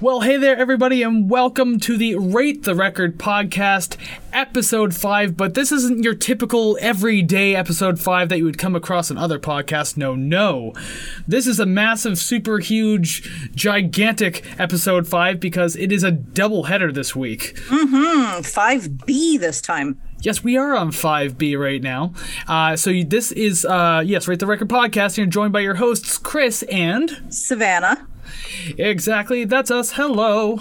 Well, hey there, everybody, and welcome to the Rate the Record podcast, episode 5. But this isn't your typical everyday episode 5 that you would come across in other podcasts. No, no. This is a massive, super huge, gigantic episode 5 because it is a double header this week. Mm-hmm. 5B this time. Yes, we are on 5B right now. Uh, so you- this is, uh, yes, Rate the Record podcast, and you're joined by your hosts, Chris and. Savannah. Exactly, that's us. Hello.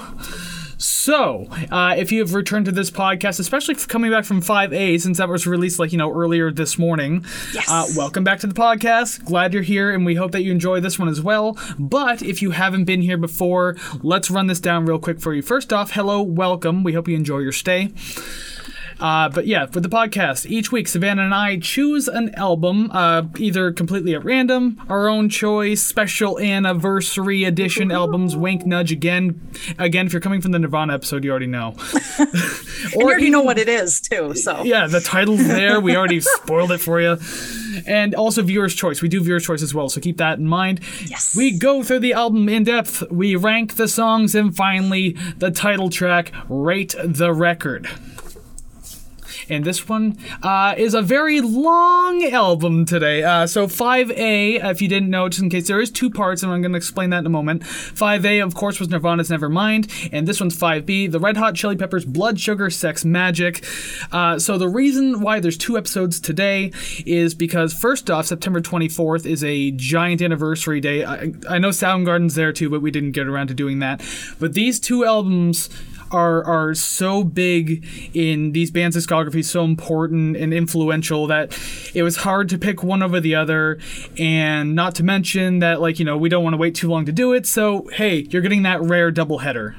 So, uh, if you have returned to this podcast, especially coming back from 5A, since that was released like, you know, earlier this morning, Yes. uh, welcome back to the podcast. Glad you're here, and we hope that you enjoy this one as well. But if you haven't been here before, let's run this down real quick for you. First off, hello, welcome. We hope you enjoy your stay. Uh, but yeah, for the podcast, each week Savannah and I choose an album, uh, either completely at random, our own choice, special anniversary edition albums. Wink, nudge again. Again, if you're coming from the Nirvana episode, you already know. And you already know what it is, too, so. Yeah, the title's there. We already spoiled it for you. And also viewer's choice. We do viewer's choice as well, so keep that in mind. Yes. We go through the album in depth, we rank the songs, and finally, the title track, Rate the Record. And this one uh, is a very long album today. Uh, so 5A, if you didn't know, just in case there is two parts, and I'm going to explain that in a moment. 5A, of course, was Nirvana's Nevermind, and this one's 5B, the Red Hot Chili Peppers' Blood Sugar Sex Magik. Uh, so the reason why there's two episodes today is because first off, September 24th is a giant anniversary day. I, I know Soundgarden's there too, but we didn't get around to doing that. But these two albums are are so big in these bands' discography, so important and influential that it was hard to pick one over the other. And not to mention that, like you know, we don't want to wait too long to do it. So hey, you're getting that rare double header.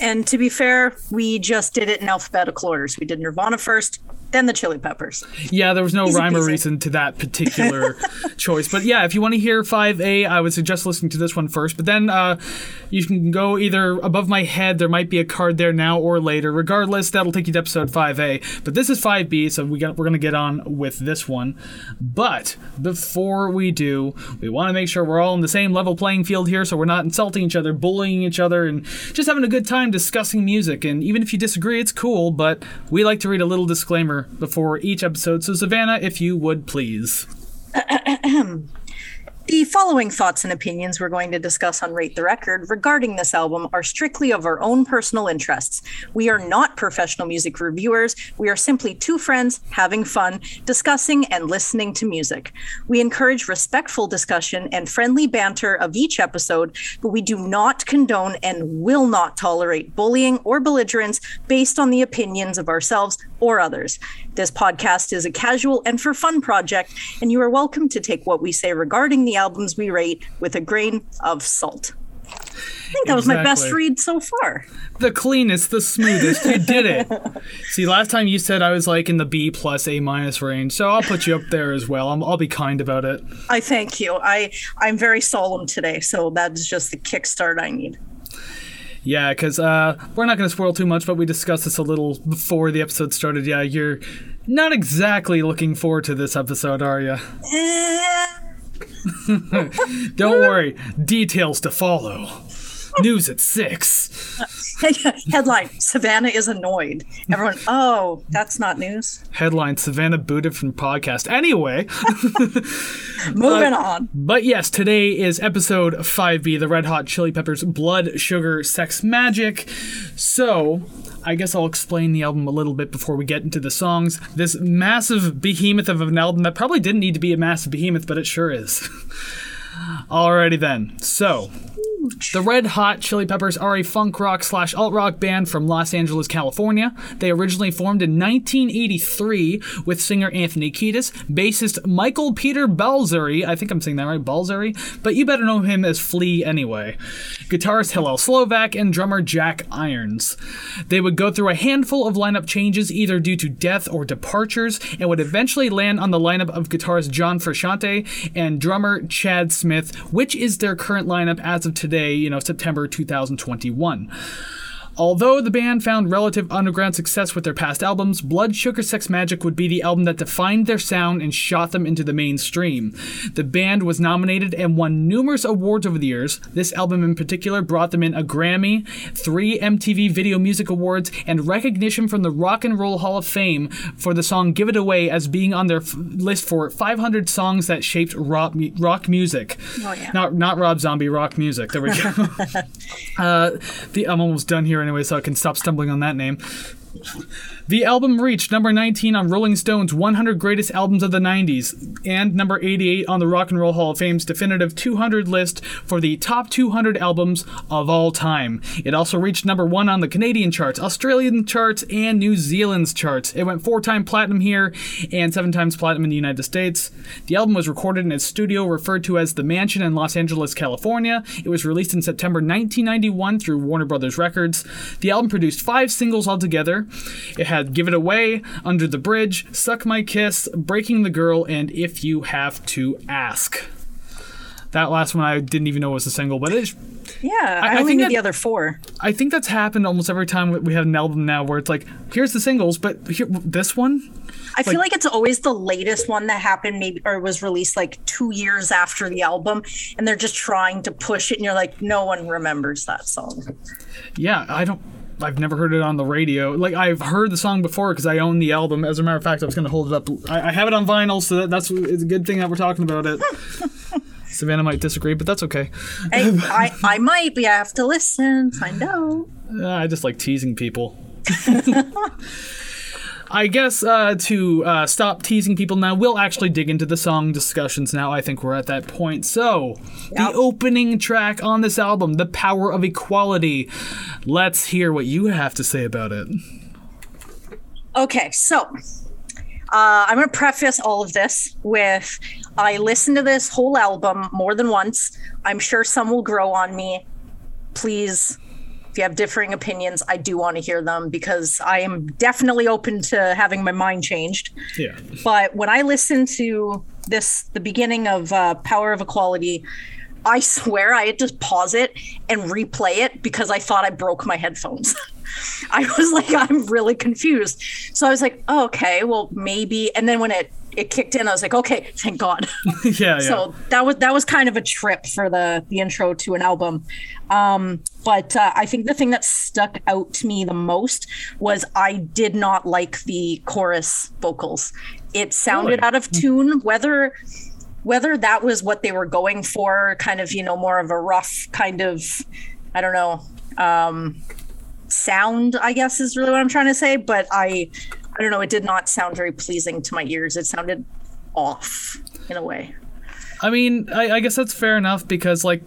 And to be fair, we just did it in alphabetical orders. We did Nirvana first, then the Chili Peppers. Yeah, there was no Easy rhyme or reason to that particular choice. But yeah, if you want to hear 5A, I would suggest listening to this one first. But then uh, you can go either above my head, there might be a card there now or later. Regardless, that'll take you to episode 5A. But this is 5B, so we got, we're going to get on with this one. But before we do, we want to make sure we're all on the same level playing field here so we're not insulting each other, bullying each other, and just having a good time discussing music. And even if you disagree, it's cool, but we like to read a little disclaimer before each episode. So, Savannah, if you would please. The following thoughts and opinions we're going to discuss on Rate the Record regarding this album are strictly of our own personal interests. We are not professional music reviewers. We are simply two friends having fun, discussing and listening to music. We encourage respectful discussion and friendly banter of each episode, but we do not condone and will not tolerate bullying or belligerence based on the opinions of ourselves or others. This podcast is a casual and for fun project, and you are welcome to take what we say regarding the albums we rate with a grain of salt. I think that was my best read so far. The cleanest, the smoothest. You did it. See, last time you said I was like in the B plus A minus range, so I'll put you up there as well. I'm, I'll be kind about it. I thank you. I I'm very solemn today, so that is just the kickstart I need. Yeah, because uh, we're not going to spoil too much, but we discussed this a little before the episode started. Yeah, you're not exactly looking forward to this episode, are you? Don't worry, details to follow. News at six. Headline: Savannah is annoyed. Everyone, oh, that's not news. Headline: Savannah booted from podcast. Anyway. Moving uh, on. But yes, today is episode 5B, the Red Hot Chili Peppers Blood, Sugar, Sex, Magik. So, I guess I'll explain the album a little bit before we get into the songs. This massive behemoth of an album that probably didn't need to be a massive behemoth, but it sure is. Alrighty then. So, the Red Hot Chili Peppers are a funk rock slash alt rock band from Los Angeles, California. They originally formed in 1983 with singer Anthony Kiedis, bassist Michael Peter Balzary. I think I'm saying that right, Balzary, but you better know him as Flea anyway. Guitarist Hillel Slovak and drummer Jack Irons. They would go through a handful of lineup changes either due to death or departures and would eventually land on the lineup of guitarist John Frusciante and drummer Chad Smith, which is their current lineup as of today, you know, September 2021. Although the band found relative underground success with their past albums, Blood Sugar Sex Magik would be the album that defined their sound and shot them into the mainstream. The band was nominated and won numerous awards over the years. This album in particular brought them in a Grammy, three MTV Video Music Awards, and recognition from the Rock and Roll Hall of Fame for the song Give It Away as being on their f- list for 500 songs that shaped rock, mu- rock music. Oh, yeah. Not, not Rob Zombie, rock music. There we go. uh, the, I'm almost done here anyway, so I can stop stumbling on that name. The album reached number 19 on Rolling Stone's 100 Greatest Albums of the 90s and number 88 on the Rock and Roll Hall of Fame's definitive 200 list for the top 200 albums of all time. It also reached number 1 on the Canadian charts, Australian charts, and New Zealand's charts. It went 4-time platinum here and 7 times platinum in the United States. The album was recorded in a studio referred to as The Mansion in Los Angeles, California. It was released in September 1991 through Warner Brothers Records. The album produced 5 singles altogether. It had Give It Away, Under the Bridge, Suck My Kiss, Breaking the Girl, and If You Have to Ask. That last one I didn't even know was a single, but it, Yeah, I I, only think knew that- the other four. I think that's happened almost every time we have an album now where it's like, here's the singles, but here, this one? I feel like it's always the latest one that happened, maybe or was released like two years after the album, and they're just trying to push it, and you're like, no one remembers that song. Yeah, I don't. I've never heard it on the radio. Like I've heard the song before because I own the album. As a matter of fact, I was going to hold it up. I, I have it on vinyl, so that, that's it's a good thing that we're talking about it. Savannah might disagree, but that's okay. I, I, I might, but I have to listen, find out. Uh, I just like teasing people. I guess uh, to uh, stop teasing people now, we'll actually dig into the song discussions now. I think we're at that point. So, Yep. the opening track on this album, The Power of Equality. Let's hear what you have to say about it. Okay, so uh, I'm going to preface all of this with I listened to this whole album more than once. I'm sure some will grow on me. Please, if you have differing opinions, I do want to hear them because I am definitely open to having my mind changed. Yeah. But when I listened to this, the beginning of uh, Power of Equality, I swear I had to pause it and replay it because I thought I broke my headphones. I was like, I'm really confused. So I was like, oh, okay, well, maybe. And then when it it kicked in, I was like, okay, thank God. yeah, yeah. So that was that was kind of a trip for the the intro to an album. Um, but uh, I think the thing that stuck out to me the most was I did not like the chorus vocals. It sounded Really? out of tune. Whether whether that was what they were going for, kind of you know more of a rough kind of, I don't know. Um, sound i guess is really what i'm trying to say but i i don't know it did not sound very pleasing to my ears it sounded off in a way I mean, I, I guess that's fair enough because like.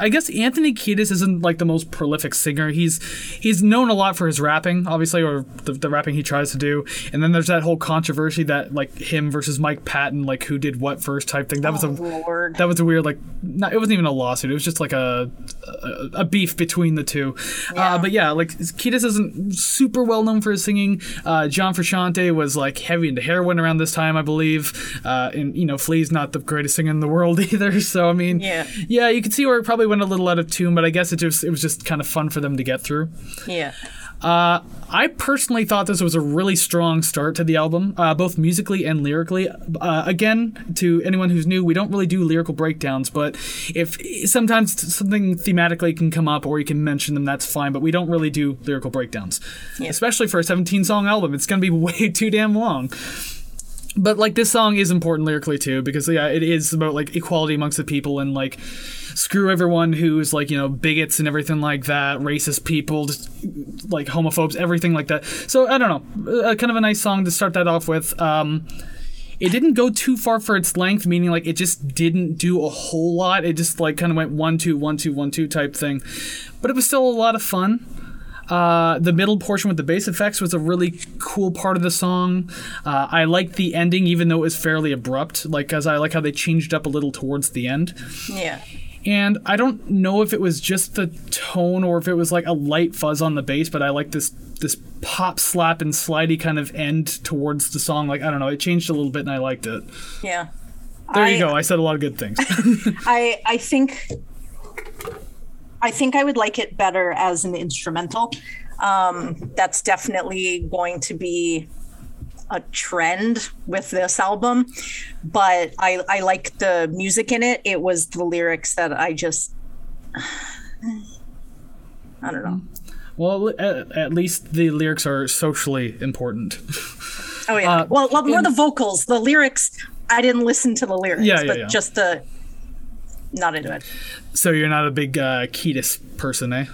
I guess Anthony Kiedis isn't like the most prolific singer. He's he's known a lot for his rapping, obviously, or the, the rapping he tries to do. And then there's that whole controversy that like him versus Mike Patton, like who did what first type thing. That was a Oh, Lord. that was a weird like not, it wasn't even a lawsuit. It was just like a a, a beef between the two. Uh, but yeah, like Kiedis isn't super well known for his singing. Uh, John Frusciante was like heavy into heroin around this time, I believe. Uh, and you know, Flea's not the greatest singer in the world either. So I mean, Yeah. yeah, you could see where it probably went a little out of tune, but I guess it just it was just kind of fun for them to get through. yeah Uh, I personally thought this was a really strong start to the album, uh, both musically and lyrically. Uh, again, to anyone who's new, we don't really do lyrical breakdowns, but if sometimes something thematically can come up or you can mention them, that's fine. But we don't really do lyrical breakdowns, especially for a 17 song album. It's going to be way too damn long. But like this song is important lyrically too because yeah, it is about like equality amongst the people and like screw everyone who's like you know bigots and everything like that, racist people, just like homophobes, everything like that. So I don't know, uh, kind of a nice song to start that off with. Um, it didn't go too far for its length, meaning like it just didn't do a whole lot. It just like kind of went one two one two one two type thing, but it was still a lot of fun. Uh, the middle portion with the bass effects was a really cool part of the song. Uh, I liked the ending, even though it was fairly abrupt. Like, as I like how they changed up a little towards the end. yeah And I don't know if it was just the tone or if it was like a light fuzz on the bass, but I like this this pop slap and slidey kind of end towards the song. Like, I don't know, it changed a little bit, and I liked it. yeah There I- you go. I said a lot of good things. I I think I think I would like it better as an instrumental. Um, that's definitely going to be a trend with this album, but I I like the music in it. It was the lyrics that I just I don't know. Well, at, at least the lyrics are socially important. Oh yeah. Uh, well, well, more and- the vocals, the lyrics. I didn't listen to the lyrics, Yeah, yeah, but yeah. just the not into it. so you're not a big uh, Kiedis person, eh?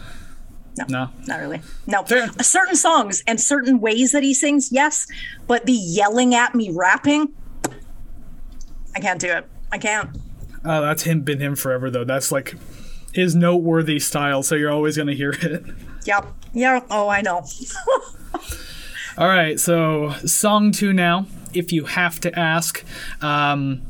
No. No. Not really. No. Fair. Certain songs and certain ways that he sings, yes, but the yelling at me rapping, I can't do it. I can't. Oh, that's him. Been him forever though. That's like his noteworthy style. So you're always gonna hear it. Yep. Yeah. Oh, I know. All right, so song two now. If you have to ask, um,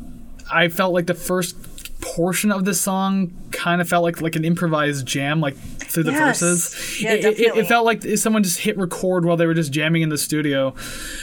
I felt like the first portion of the song kind of felt like like an improvised jam, like through the Yes. verses. Yeah, it, it- it, felt like someone just hit record while they were just jamming in the studio.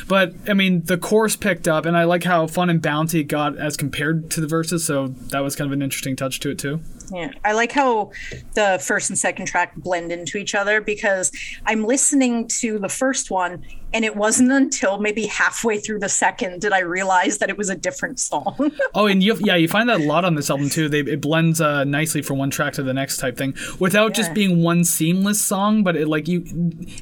But I mean, the chorus picked up, and I like how fun and bounty it got as compared to the verses. So that was kind of an interesting touch to it too. Yeah, I like how the first and second track blend into each other because I'm listening to the first one, and it wasn't until maybe halfway through the second did I realize that it was a different song. Oh, and you yeah, you find that a lot on this album too. They it blends uh, nicely from one track to the next type thing, without just Yeah. One seamless song. But it like you,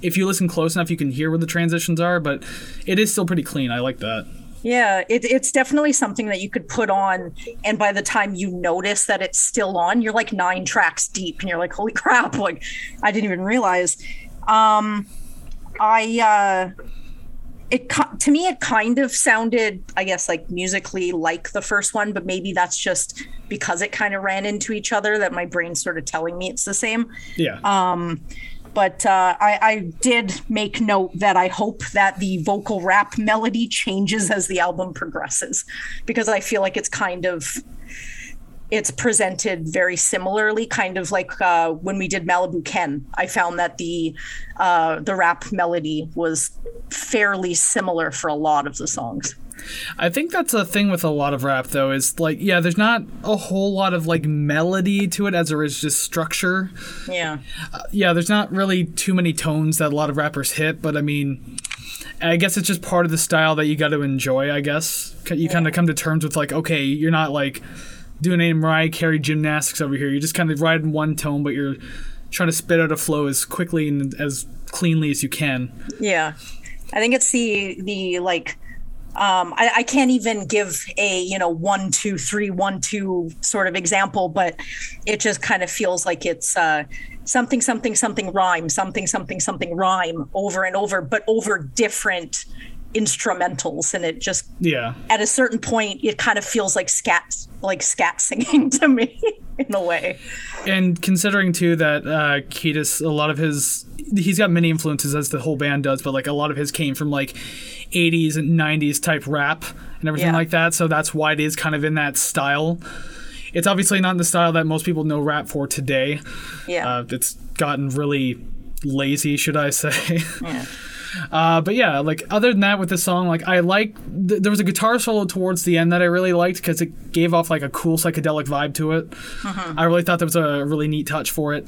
if you listen close enough, you can hear where the transitions are. But it is still pretty clean. I like that. yeah, it, it's definitely something that you could put on, and by the time you notice that it's still on, you're like nine tracks deep, and you're like, "Holy crap!" Like, I didn't even realize. Um, I uh, it to me it kind of sounded i guess like musically like the first one but maybe that's just because it kind of ran into each other that my brain started telling me it's the same Yeah. but uh, I, I did make note that i hope that the vocal rap melody changes as the album progresses because i feel like it's kind of it's presented very similarly, kind of like uh, when we did Malibu Ken. I found that the uh, the rap melody was fairly similar for a lot of the songs. I think that's a thing with a lot of rap though. Is like yeah, there's not a whole lot of like melody to it as there is just structure. Yeah, yeah, there's not really too many tones that a lot of rappers hit, but I mean, I guess it's just part of the style that you got to enjoy. I guess you kind of come to terms with like, okay, you're not like doing any Mariah Carey gymnastics over here. You're just kind of riding one tone, but you're trying to spit out a flow as quickly and as cleanly as you can. yeah. I think it's the the like. Um, I, I can't even give a you know one two three one two sort of example, but it just kind of feels like it's uh, something something something rhyme something something something rhyme over and over, but over different instrumentals, and it just Yeah. at a certain point it kind of feels like scat like scat singing to me in a way. And considering too that uh, Kiedis, a lot of his, he's got many influences as the whole band does, but like a lot of his came from like 80s and 90s type rap and everything Yeah. like that. So that's why it is kind of in that style. It's obviously not in the style that most people know rap for today. Yeah. Uh, it's gotten really lazy, should I say? yeah. Uh, but yeah, like other than that, with the song, like I like th- there was a guitar solo towards the end that I really liked because it gave off like a cool psychedelic vibe to it. I really thought that was a really neat touch for it.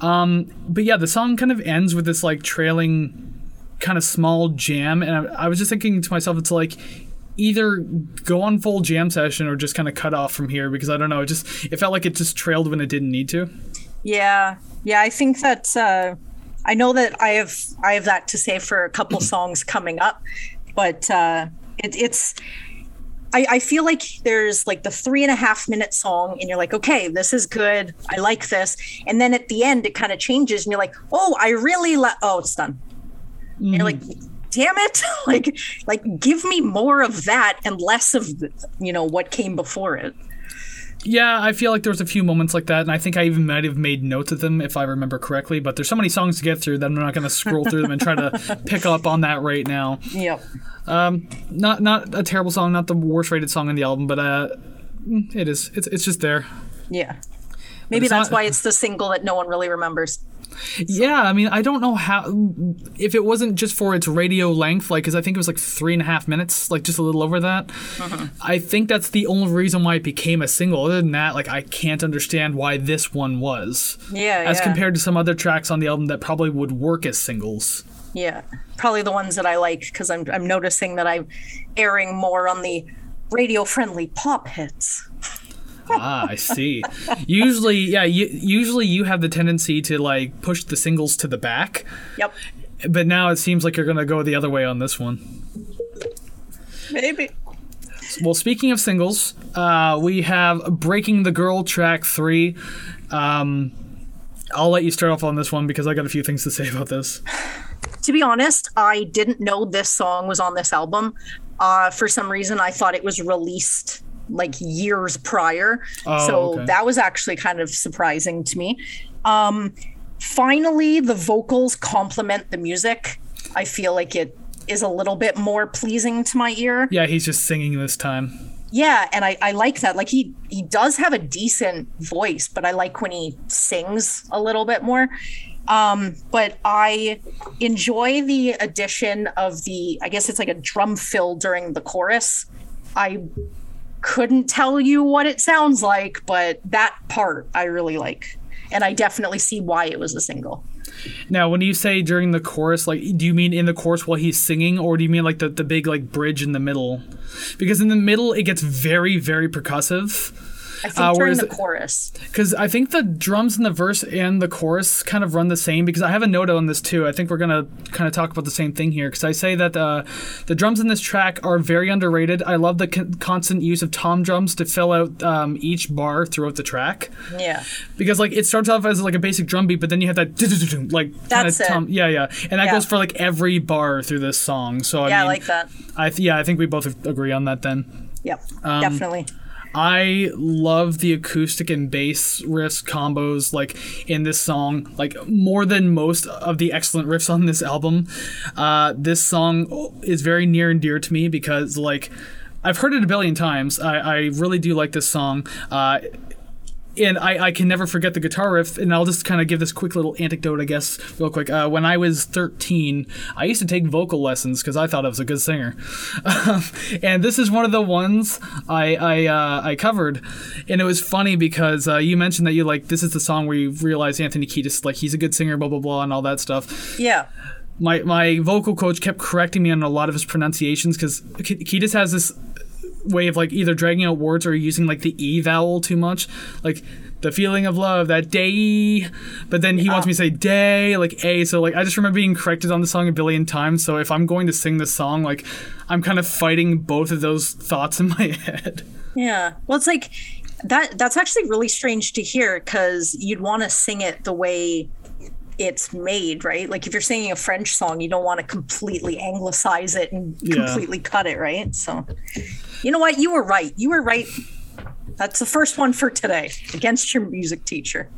Um, but yeah, the song kind of ends with this like trailing kind of small jam, and I, I was just thinking to myself, it's like either go on full jam session or just kind of cut off from here because I don't know, it just it felt like it just trailed when it didn't need to. Yeah, yeah. I think that uh, I know that I have I have that to say for a couple songs coming up, but uh, it, it's. I, I feel like there's like the three and a half minute song, and you're like, okay, this is good. I like this. And then at the end, it kind of changes, and you're like, oh, I really like. Oh, it's done. And You're like, damn it! like, like give me more of that and less of you know what came before it. Yeah, I feel like there was a few moments like that, and I think I even might have made notes of them if I remember correctly. But there's so many songs to get through that I'm not going to scroll through them and try to pick up on that right now. Yep. Um, Not not a terrible song, not the worst rated song on the album, but uh, mm, it is. It's it's just there. Yeah. Maybe that's not- why it's the single that no one really remembers. Yeah, I mean, I don't know how. If it wasn't just for its radio length, like, because I think it was like three and a half minutes, like just a little over that. Uh-huh. I think that's the only reason why it became a single. Other than that, like, I can't understand why this one was. Yeah, As yeah. compared to some other tracks on the album that probably would work as singles. Yeah, probably the ones that I like because I'm I'm noticing that I'm airing more on the radio-friendly pop hits. Ah, I see. usually, yeah, you, usually you have the tendency to like push the singles to the back, Yep, but now it seems like you're gonna go the other way on this one. maybe. Well, speaking of singles, uh, we have Breaking the Girl track three. Um, I'll let you start off on this one because I got a few things to say about this. To be honest, I didn't know this song was on this album. Uh, for some reason, I thought it was released like years prior. Oh, so okay. that was actually kind of surprising to me. Um, finally, the vocals complement the music. I feel like it is a little bit more pleasing to my ear. Yeah, he's just singing this time. Yeah, and I, I like that. Like he he does have a decent voice, but I like when he sings a little bit more. Um, but I enjoy the addition of the I guess it's like a drum fill during the chorus. I couldn't tell you what it sounds like, but that part I really like. And I definitely see why it was a single. Now, when you say during the chorus, like, do you mean in the chorus while he's singing, or do you mean like the, the big like bridge in the middle? Because in the middle it gets very very percussive. I think Uh, during the chorus. Because I think the drums in the verse and the chorus kind of run the same. Because I have a note on this too. I think we're gonna kind of talk about the same thing here. Because I say that uh, the drums in this track are very underrated. I love the con- constant use of tom drums to fill out um, each bar throughout the track. Yeah. Because like it starts off as like a basic drum beat, but then you have that like kind of That's it. tom. Yeah, yeah, and that Yeah. goes for like every bar through this song. So I Yeah, I like that. I th- yeah, I think we both agree on that then. Yep. Um, definitely. I love the acoustic and bass riffs combos like in this song, like more than most of the excellent riffs on this album. Uh, this song is very near and dear to me because like I've heard it a billion times. I, I really do like this song. Uh, and I, I can never forget the guitar riff. And I'll just kind of give this quick little anecdote, I guess, real quick. Uh, when I was 13, I used to take vocal lessons because I thought I was a good singer. and this is one of the ones I I, uh, I covered, and it was funny because uh, you mentioned that you like this is the song where you realize Anthony Kiedis like he's a good singer, blah blah blah, and all that stuff Yeah. my my vocal coach kept correcting me on a lot of his pronunciations because Kiedis has this way of like either dragging out words or using like the e vowel too much, like the feeling of love that day. But then he wants me to say day like a. So like I just remember being corrected on the song a billion times. So if I'm going to sing this song, like I'm kind of fighting both of those thoughts in my head. Yeah. Well, it's like that. That's actually really strange to hear because you'd want to sing it the way it's made, right? Like if you're singing a French song, you don't want to completely anglicize it and Yeah. completely cut it, right? So, you know what? You were right. You were right. That's the first one for today against your music teacher.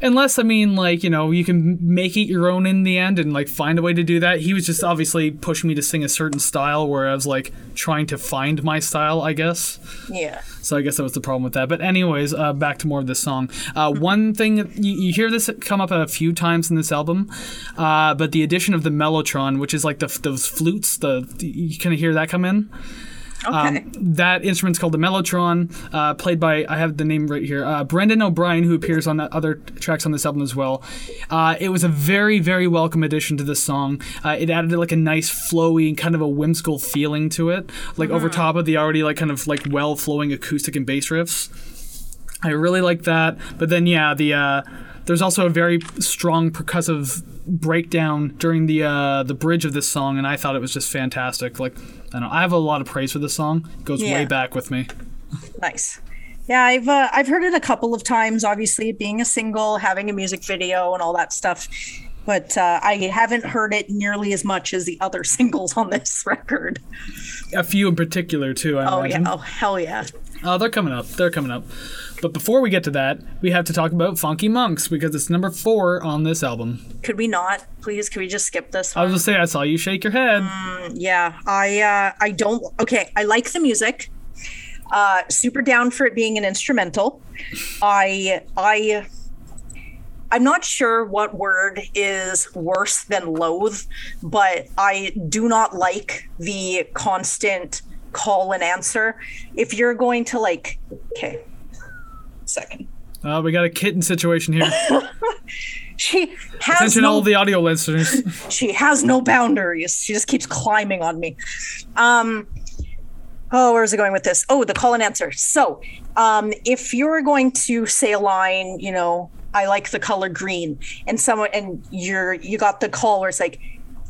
Unless I mean, like you know, you can make it your own in the end and like find a way to do that. He was just obviously pushing me to sing a certain style, where I was like trying to find my style, I guess. Yeah. So I guess that was the problem with that. But anyways, uh, back to more of this song. Uh, one thing you, you hear this come up a few times in this album, uh, but the addition of the mellotron, which is like the, those flutes, the, the you kind of hear that come in. Okay. Um, that instrument's called the mellotron, uh, played by I have the name right here, uh, Brendan O'Brien, who appears on other tracks on this album as well. Uh, it was a very very welcome addition to this song. Uh, it added like a nice flowy and kind of a whimsical feeling to it, like over top of the already like kind of like well flowing acoustic and bass riffs. I really like that. But then yeah, the uh, there's also a very strong percussive breakdown during the uh, the bridge of this song, and I thought it was just fantastic. Like I don't know, I have a lot of praise for this song. It goes Yeah. way back with me. Nice. Yeah, I've uh, I've heard it a couple of times. Obviously, being a single, having a music video, and all that stuff. But uh, I haven't heard it nearly as much as the other singles on this record. A few in particular too. I Oh imagine. yeah! Oh hell yeah! Oh, they're coming up. They're coming up. But before we get to that, we have to talk about Funky Monks because it's number four on this album. Could we not, please? Could we just skip this I was gonna say I saw you shake your head. yeah, I uh, I don't. Okay, I like the music. Uh, super down for it being an instrumental. I I I'm not sure what word is worse than loathe, but I do not like the constant call and answer. If you're going to like, okay, second. Uh, we got a kitten situation here. She has Attention, no all the audio listeners. she has no boundaries. She just keeps climbing on me. Um, oh, where's it going with this? Oh, the call and answer. So, um, if you're going to say a line, you know, I like the color green, and someone and you're you got the call where it's like,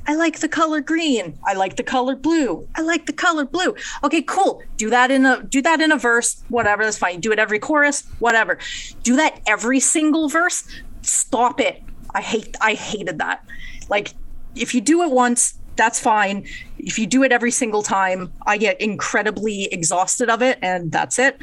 I like the color green. I like the color blue. I like the color blue. Okay, cool. Do that in a do that in a verse. Whatever, that's fine. Do it every chorus. Whatever. Do that every single verse. Stop it. I hate. I hated that. Like, if you do it once, that's fine. If you do it every single time, I get incredibly exhausted of it, and that's it.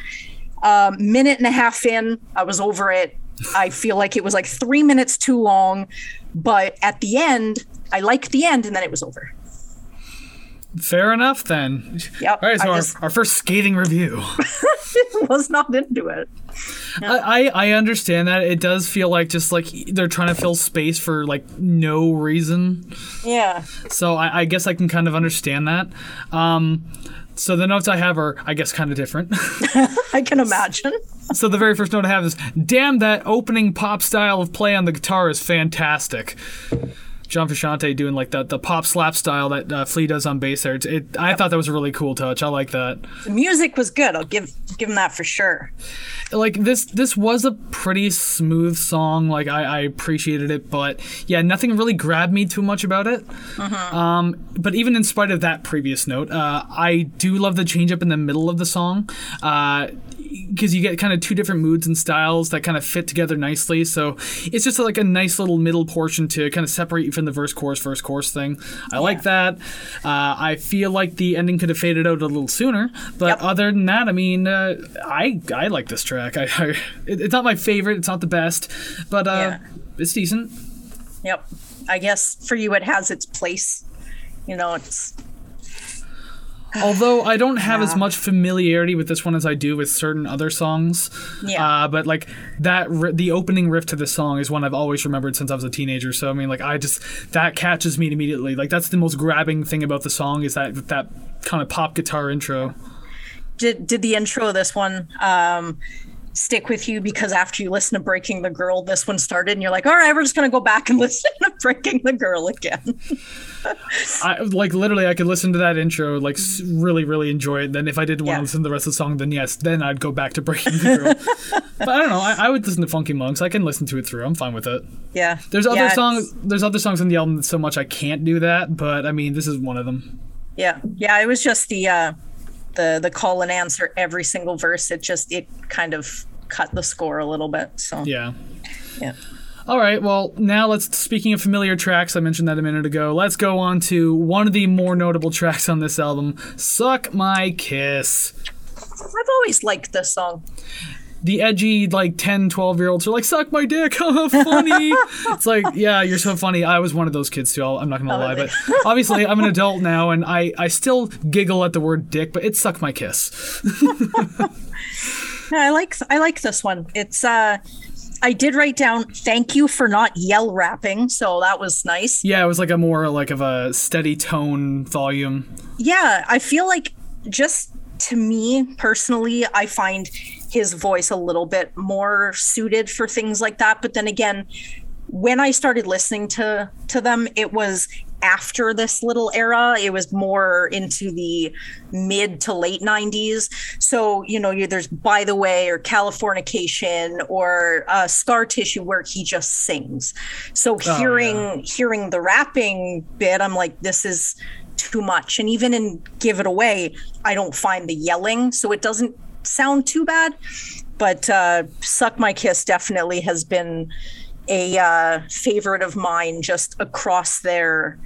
Um, minute and a half in, I was over it. I feel like it was like three minutes too long, but at the end, I liked the end, and then it was over. Fair enough then. Yep, All right, so I our, just- our first skating review. was not into it. I, I I understand that it does feel like just like they're trying to fill space for like no reason. Yeah. So I, I guess I can kind of understand that. Um, so the notes I have are I guess kind of different. I can imagine. so the very first note I have is, "Damn, that opening pop style of play on the guitar is fantastic." John Frusciante doing like the the pop slap style that uh, Flea does on bass there. It, it, I thought that was a really cool touch. I like that. The music was good. I'll give give him that for sure. like this this was a pretty smooth song like i, I appreciated it but yeah nothing really grabbed me too much about it um, but even in spite of that previous note uh, i do love the change up in the middle of the song because you get kind of two different moods and styles that kind of fit together nicely so it's just like a nice little middle portion to kind of separate you from the verse chorus verse chorus thing i like that uh, i feel like the ending could have faded out a little sooner but Yep. other than that i mean uh, i i like this track i, I it, it's not my favorite it's not the best but uh Yeah. it's decent Yep. I guess for you it has its place. You know, it's although i don't have as much familiarity with this one as i do with certain other songs. Yeah. uh, but like that the opening riff to the song is one i've always remembered since i was a teenager. So i mean like i just that catches me immediately. Like that's the most grabbing thing about the song is that that kind of pop guitar intro. Did did the intro of this one um stick with you because after you listen to Breaking the Girl, this one started and you're like, all right, we're just gonna go back and listen to Breaking the Girl again. I like literally I could listen to that intro like really really enjoy it. Then if I didn't want Yeah. to listen to the rest of the song, then yes, then I'd go back to Breaking the Girl. but I don't know. I, I would listen to Funky Monks. I can listen to it through. I'm fine with it. Yeah. There's other Yeah, songs. There's other songs on the album that so much I can't do that. But I mean, this is one of them. Yeah. Yeah. It was just the uh the the call and answer every single verse. It just it kind of cut the score a little bit. So Yeah. yeah. All right. Well, now let's. Speaking of familiar tracks, I mentioned that a minute ago. Let's go on to one of the more notable tracks on this album, "Suck My Kiss." I've always liked this song. The edgy like 10 12 year olds are like suck my dick funny. It's like yeah you're so funny. I was one of those kids too. I'm not gonna lie but obviously i'm an adult now and i i still giggle at the word dick but it suck my kiss. Yeah, I like I like this one. It's uh I did write down thank you for not yell rapping, so that was nice. yeah it was like a more like of a steady tone volume. Yeah, I feel like just to me personally, I find his voice a little bit more suited for things like that. But then again, when I started listening to to them, it was after this little era. It was more into the mid to late 90s. So, you know, you, there's By the Way or Californication or uh, Scar Tissue where he just sings. So hearing hearing the rapping bit, I'm like, this is too much. And even in Give It Away, I don't find the yelling, so it doesn't sound too bad. But uh, Suck My Kiss definitely has been a uh, favorite of mine just across their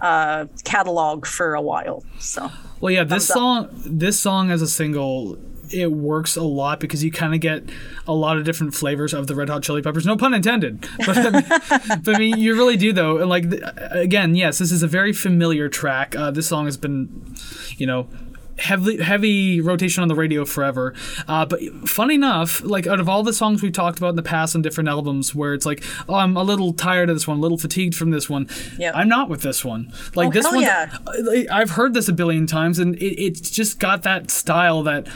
uh, catalog for a while. So well yeah this song this song as a single it works a lot because you kind of get a lot of different flavors of the Red Hot Chili Peppers. No pun intended. But I mean, but I mean you really do though. And like again, yes, this is a very familiar track. Uh, this song has been, you know, heavy heavy rotation on the radio forever. Uh, but funny enough, like out of all the songs we've talked about in the past on different albums, where it's like, oh, I'm a little tired of this one, a little fatigued from this one. Yep. I'm not with this one. Like Oh, this one, yeah. I've heard this a billion times, and it, it's just got that style that.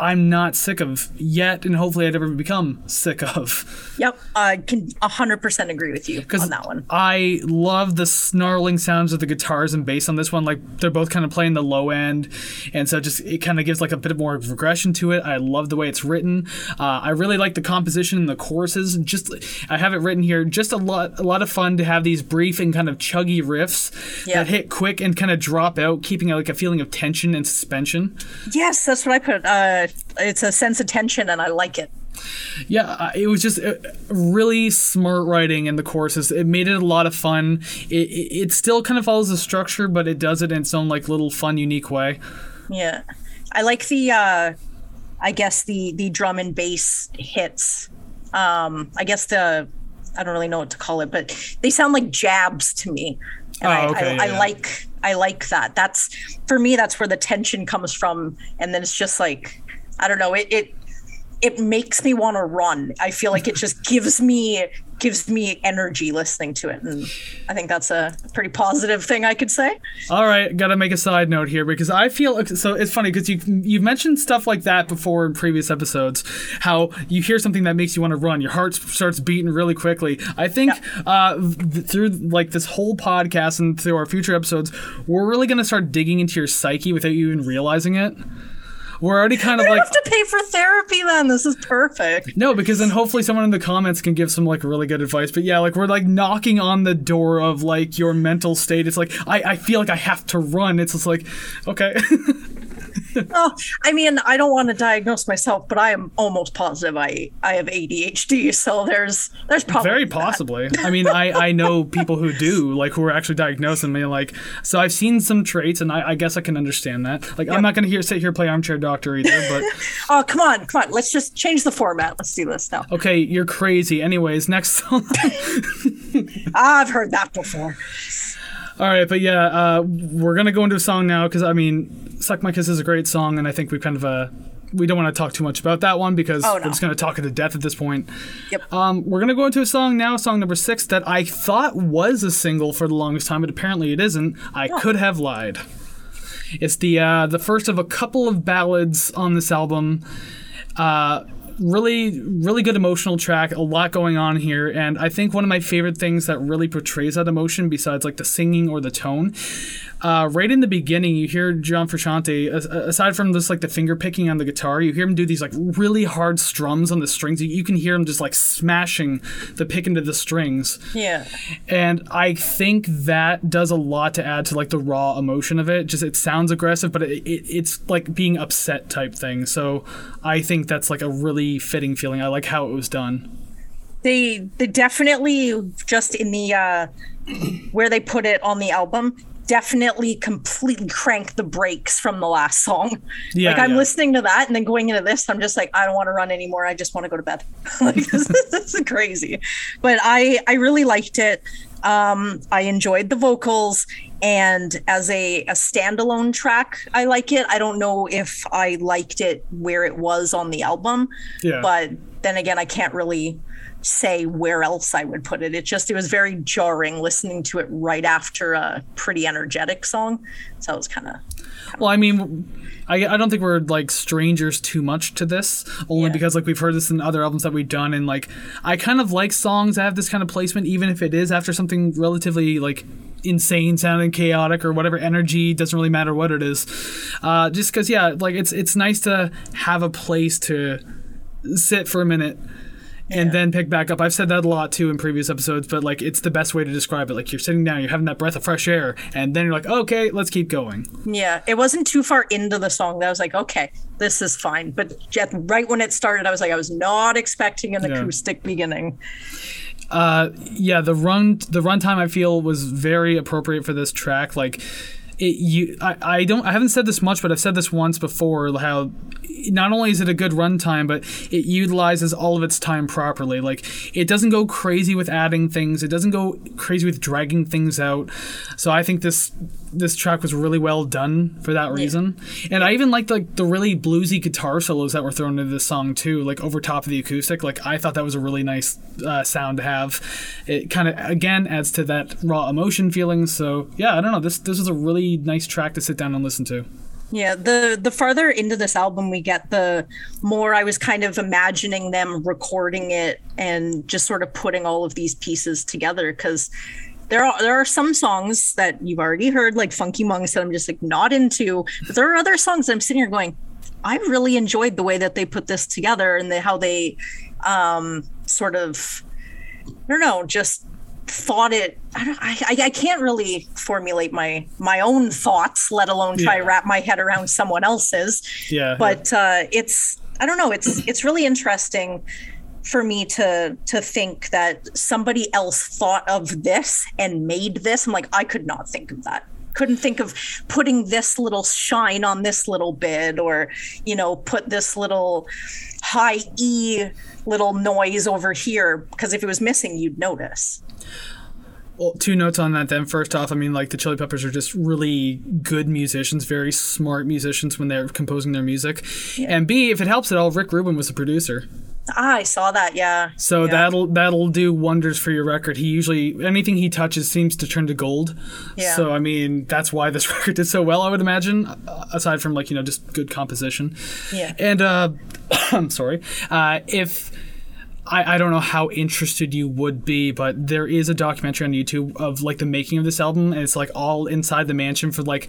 I'm not sick of yet, and hopefully I'd never become sick of. Yep, I can 100% agree with you on that one. I love the snarling sounds of the guitars and bass on this one. Like they're both kind of playing the low end, and so just it kind of gives like a bit more regression to it. I love the way it's written. Uh, I really like the composition and the choruses. Just I have it written here. Just a lot, a lot of fun to have these brief and kind of chuggy riffs Yeah. that hit quick and kind of drop out, keeping like a feeling of tension and suspension. Yes, that's what I put. Uh, it's a sense of tension, and I like it. Yeah, it was just uh, really smart writing in the courses. It made it a lot of fun. It, it, still kind of follows the structure, but it does it in its own like little fun, unique way. Yeah, I like the. Uh, I guess the the drum and bass hits. Um, I guess the. I don't really know what to call it, but they sound like jabs to me, and Oh, I, okay, I, yeah, I like I like that. That's for me. That's where the tension comes from, and then it's just like I don't know. It it it makes me want to run. I feel like it just gives me gives me energy listening to it, and I think that's a pretty positive thing I could say. All right, gotta make a side note here because I feel so. It's funny because you you've mentioned stuff like that before in previous episodes. How you hear something that makes you want to run, your heart starts beating really quickly. I think uh, th- through like this whole podcast and through our future episodes, we're really gonna start digging into your psyche without you even realizing it. We're already kind of like have to pay for therapy then. This is perfect. No, because then hopefully someone in the comments can give some like really good advice. But yeah, like we're like knocking on the door of like your mental state. It's like I, I feel like I have to run. It's just like, okay. Oh, I mean, I don't want to diagnose myself, but I am almost positive I I have ADHD. So there's there's probably Very possibly. I mean, I, I know people who do, like who are actually diagnosed and being like, so I've seen some traits and I, I guess I can understand that. Like I'm not gonna here sit here play armchair doctor either, but Oh, come on, come on. Let's just change the format. Let's do this now. okay, you're crazy. Anyways, next song. I've heard that before. All right, but yeah, uh, we're gonna go into a song now because I mean, "Suck My Kiss" is a great song, and I think we kind of uh, we don't want to talk too much about that one because Oh, we're just gonna talk it to death at this point. Yep. Um, we're gonna go into a song now, song number six that I thought was a single for the longest time, but apparently it isn't. I could have lied. It's the uh, the first of a couple of ballads on this album. Uh, really, really good emotional track. A lot going on here, and I think one of my favorite things that really portrays that emotion, besides like the singing or the tone, uh, right in the beginning, you hear John Frusciante. Aside from just like the finger picking on the guitar, you hear him do these like really hard strums on the strings. You, you can hear him just like smashing the pick into the strings. Yeah. And I think that does a lot to add to like the raw emotion of it. Just it sounds aggressive, but it, it, it's like being upset type thing. So I think that's like a really fitting feeling. I like how it was done. They they definitely just in the uh where they put it on the album definitely completely crank the brakes from the last song. Yeah, like I'm yeah. listening to that and then going into this, I'm just like, I don't want to run anymore. I just want to go to bed. like this is, this is crazy. But I I really liked it. Um, I enjoyed the vocals and as a, a standalone track, I like it. I don't know if I liked it where it was on the album, Yeah. but then again, I can't really say where else I would put it. It just it was very jarring listening to it right after a pretty energetic song. So it was kind of Well, I mean, I, I don't think we're like strangers too much to this, only Yeah. because like we've heard this in other albums that we've done, and like I kind of like songs that have this kind of placement, even if it is after something relatively like insane sounding chaotic or whatever energy doesn't really matter what it is uh, just because yeah like it's it's nice to have a place to sit for a minute and Yeah. then pick back up. I've said that a lot too in previous episodes, but like it's the best way to describe it. Like you're sitting down, you're having that breath of fresh air, and then you're like, okay, let's keep going. yeah. It wasn't too far into the song that I was like, okay, this is fine. But right when it started, I was like, I was not expecting an Yeah. acoustic beginning. Uh, yeah, the run the runtime I feel was very appropriate for this track. Like it you I, I don't I haven't said this much, but I've said this once before. How not only is it a good runtime, but it utilizes all of its time properly. Like it doesn't go crazy with adding things. It doesn't go crazy with dragging things out. So I think this this track was really well done for that reason. And I even liked like the really bluesy guitar solos that were thrown into this song too, like over top of the acoustic. Like I thought that was a really nice uh, sound to have. It kind of again adds to that raw emotion feeling. So yeah, I don't know. This this is a really nice track to sit down and listen to. Yeah, the the farther into this album we get, the more I was kind of imagining them recording it and just sort of putting all of these pieces together because there are there are some songs that you've already heard, like Funky Monks, that I'm just like not into. But there are other songs that I'm sitting here going, I really enjoyed the way that they put this together and the, how they um, sort of, I don't know, just thought it. I, don't, I, I can't really formulate my my own thoughts, let alone try Yeah. to wrap my head around someone else's. Yeah, But uh, it's I don't know. It's it's really interesting for me to to think that somebody else thought of this and made this. I'm like, I could not think of that. Couldn't think of putting this little shine on this little bit, or you know, put this little high E little noise over here because if it was missing, you'd notice. Well, two notes on that then. First off, I mean, like the Chili Peppers are just really good musicians, very smart musicians when they're composing their music. And B, if it helps at all, Rick Rubin was the producer. Ah, I saw that. Yeah. So Yeah. that'll that'll do wonders for your record. He usually anything he touches seems to turn to gold. Yeah. So I mean that's why this record did so well. I would imagine, aside from like you know just good composition. Yeah. And uh, I'm sorry. Uh, if I, I don't know how interested you would be, but there is a documentary on YouTube of like the making of this album, and it's like all inside the mansion for like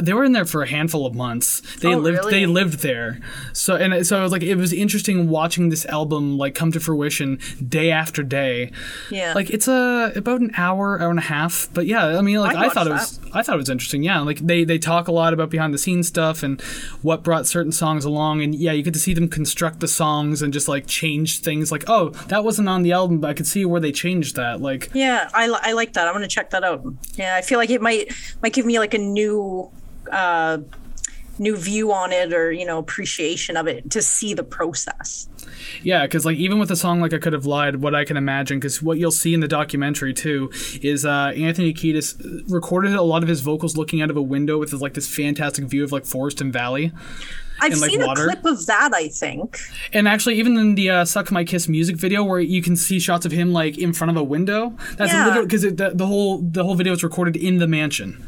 they were in there for a handful of months. They Oh, lived really? they lived there. So and so it was like it was interesting watching this album like come to fruition day after day. Yeah. Like it's a about an hour, hour and a half. But yeah, I mean like I'd I thought it was I thought it was interesting. Yeah, like they they talk a lot about behind the scenes stuff and what brought certain songs along and yeah, you get to see them construct the songs and just like change things like, "Oh, that wasn't on the album, but I could see where they changed that." Like Yeah, I, I like that. I'm gonna check that out. Yeah, I feel like it might might give me like a new uh new view on it or you know appreciation of it to see the process. Yeah, because like even with a song like "I Could Have Lied," what I can imagine, because what you'll see in the documentary too is uh, Anthony Kiedis recorded a lot of his vocals looking out of a window with like this fantastic view of like forest and valley. I've And, like, seen water? a clip of that. I think. And actually, even in the uh, "Suck My Kiss" music video, where you can see shots of him like in front of a window, that's Yeah. because the, the whole the whole video is recorded in the mansion.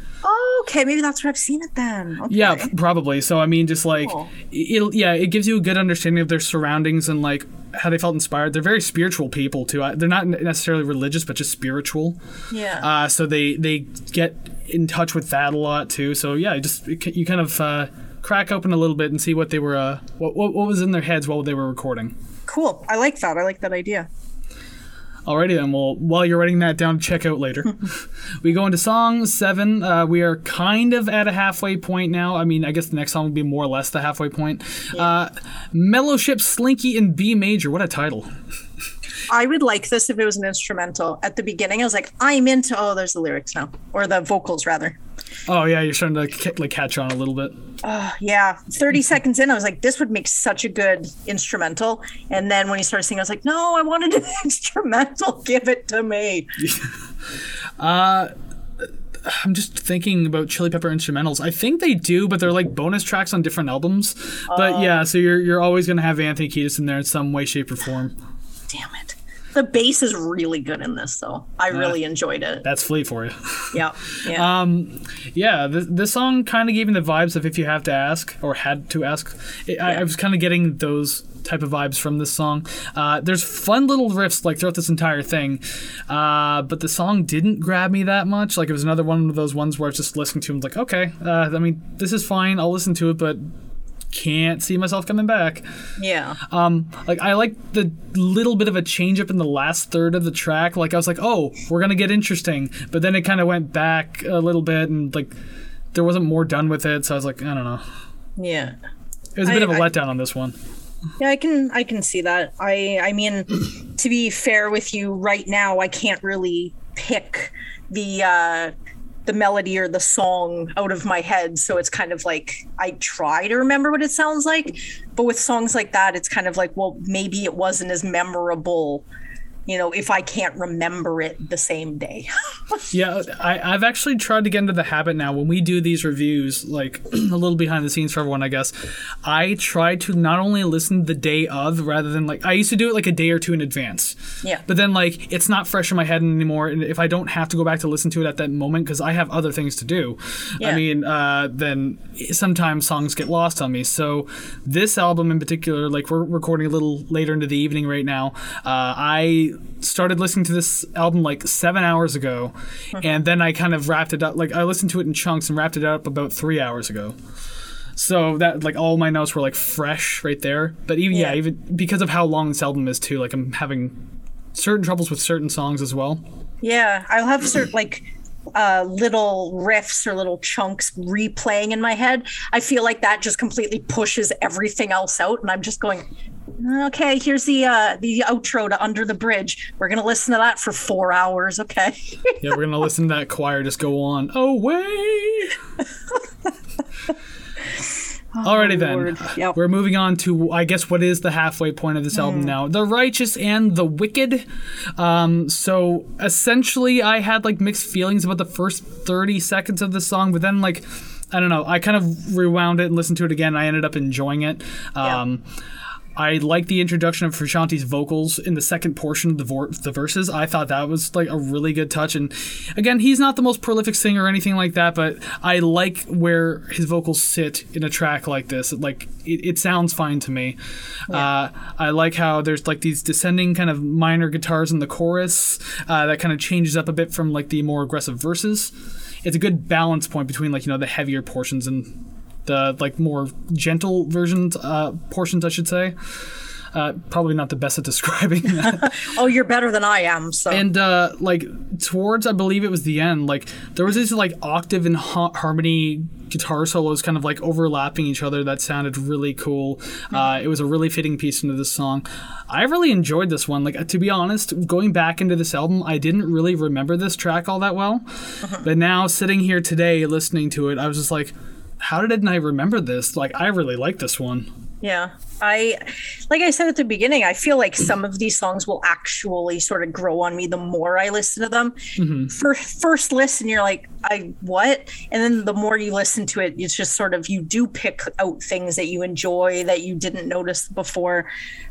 Okay. Maybe that's where I've seen it then. Okay. Yeah, p- probably. So I mean, just like Cool. it'll yeah, it gives you a good understanding of their surroundings and like how they felt inspired. They're very spiritual people too. They're not necessarily religious, but just spiritual. Yeah. Uh, so they they get in touch with that a lot too. So yeah, just you kind of uh, crack open a little bit and see what they were uh, what, what what was in their heads while they were recording. cool. I like that. I like that idea. Alrighty then. Well, while you're writing that down, check out later. we go into song seven. Uh, we are kind of at a halfway point now. I mean, I guess the next song would be more or less the halfway point. Uh, Mellowship Slinky in B major. What a title. I would like this if it was an instrumental. At the beginning, I was like, I'm into. Oh, there's the lyrics now, or the vocals rather. Oh yeah, you're starting to like catch on a little bit. Oh yeah, 30 mm-hmm. seconds in, I was like, this would make such a good instrumental. And then when he started singing, I was like, no, I wanted an instrumental. Give it to me. Uh, I'm just thinking about Chili Pepper instrumentals. I think they do, but they're like bonus tracks on different albums. But oh. yeah, so you're you're always gonna have Anthony Kiedis in there in some way, shape, or form. Damn it. The bass is really good in this, though. I really enjoyed it. That's Flea for you. Yeah. Yeah. Um, yeah, this, this song kind of gave me the vibes of if you have to ask or had to ask. I, I, I was kind of getting those type of vibes from this song. Uh, there's fun little riffs like throughout this entire thing, uh, but the song didn't grab me that much. Like it was another one of those ones where I was just listening to. It, like, okay, uh, I mean, this is fine. I'll listen to it, but can't see myself coming back. yeah. Um, like I like the little bit of a change up in the last third of the track. Like I was like, oh, we're gonna get interesting, but then it kind of went back a little bit, and like there wasn't more done with it. So I was like, I don't know. Yeah. It was a bit I- of a I- letdown on this one. Yeah, I can I can see that. I I mean, to be fair with you, right now I can't really pick the uh, the melody or the song out of my head. So it's kind of like I try to remember what it sounds like. But with songs like that, it's kind of like, well, maybe it wasn't as memorable you know, if I can't remember it the same day. yeah, I, I've actually tried to get into the habit now when we do these reviews, like a little behind the scenes for everyone, I guess. I try to not only listen the day of rather than like, I used to do it like a day or two in advance. Yeah. But then, like, it's not fresh in my head anymore. And if I don't have to go back to listen to it at that moment because I have other things to do, Yeah. I mean, uh, then sometimes songs get lost on me. So this album in particular, like, we're recording a little later into the evening right now. Uh, I started listening to this album like seven hours ago, and then I kind of wrapped it up. Like I listened to it in chunks and wrapped it up about three hours ago. So that like all my notes were like fresh right there. But even yeah, Yeah. even because of how long this album is too, like I'm having certain troubles with certain songs as well. Yeah, I'll have certain like uh, little riffs or little chunks replaying in my head. I feel like that just completely pushes everything else out, and I'm just going, okay, here's the uh, the outro to Under the Bridge. We're gonna listen to that for four hours, okay? Yeah, we're gonna listen to that choir just go on. Away. Alrighty then. Yep. We're moving on to I guess what is the halfway point of this album now. The righteous and the wicked. Um, so essentially I had like mixed feelings about the first 30 seconds of the song, but then like I don't know, I kind of rewound it and listened to it again. I ended up enjoying it. Um, I like the introduction of Frusciante's vocals in the second portion of the, vor- the verses. I thought that was like a really good touch. And again, he's not the most prolific singer or anything like that, but I like where his vocals sit in a track like this. Like it, it sounds fine to me. Uh, I like how there's like these descending kind of minor guitars in the chorus uh, that kind of changes up a bit from like the more aggressive verses. It's a good balance point between like you know the heavier portions and the like more gentle versions uh, portions, I should say. Uh, probably not the best at describing that. oh, you're better than I am, so and uh, like towards, I believe it was the end. Like there was these like octave and ha- harmony guitar solos kind of like overlapping each other that sounded really cool. Uh, it was a really fitting piece into this song. I really enjoyed this one. Like to be honest, going back into this album, I didn't really remember this track all that well. But now sitting here today listening to it, I was just like, how didn't I remember this? Like I really like this one. Yeah. I like I said at the beginning, I feel like some of these songs will actually sort of grow on me the more I listen to them. For first listen, you're like, I what? And then the more you listen to it, it's just sort of you do pick out things that you enjoy that you didn't notice before.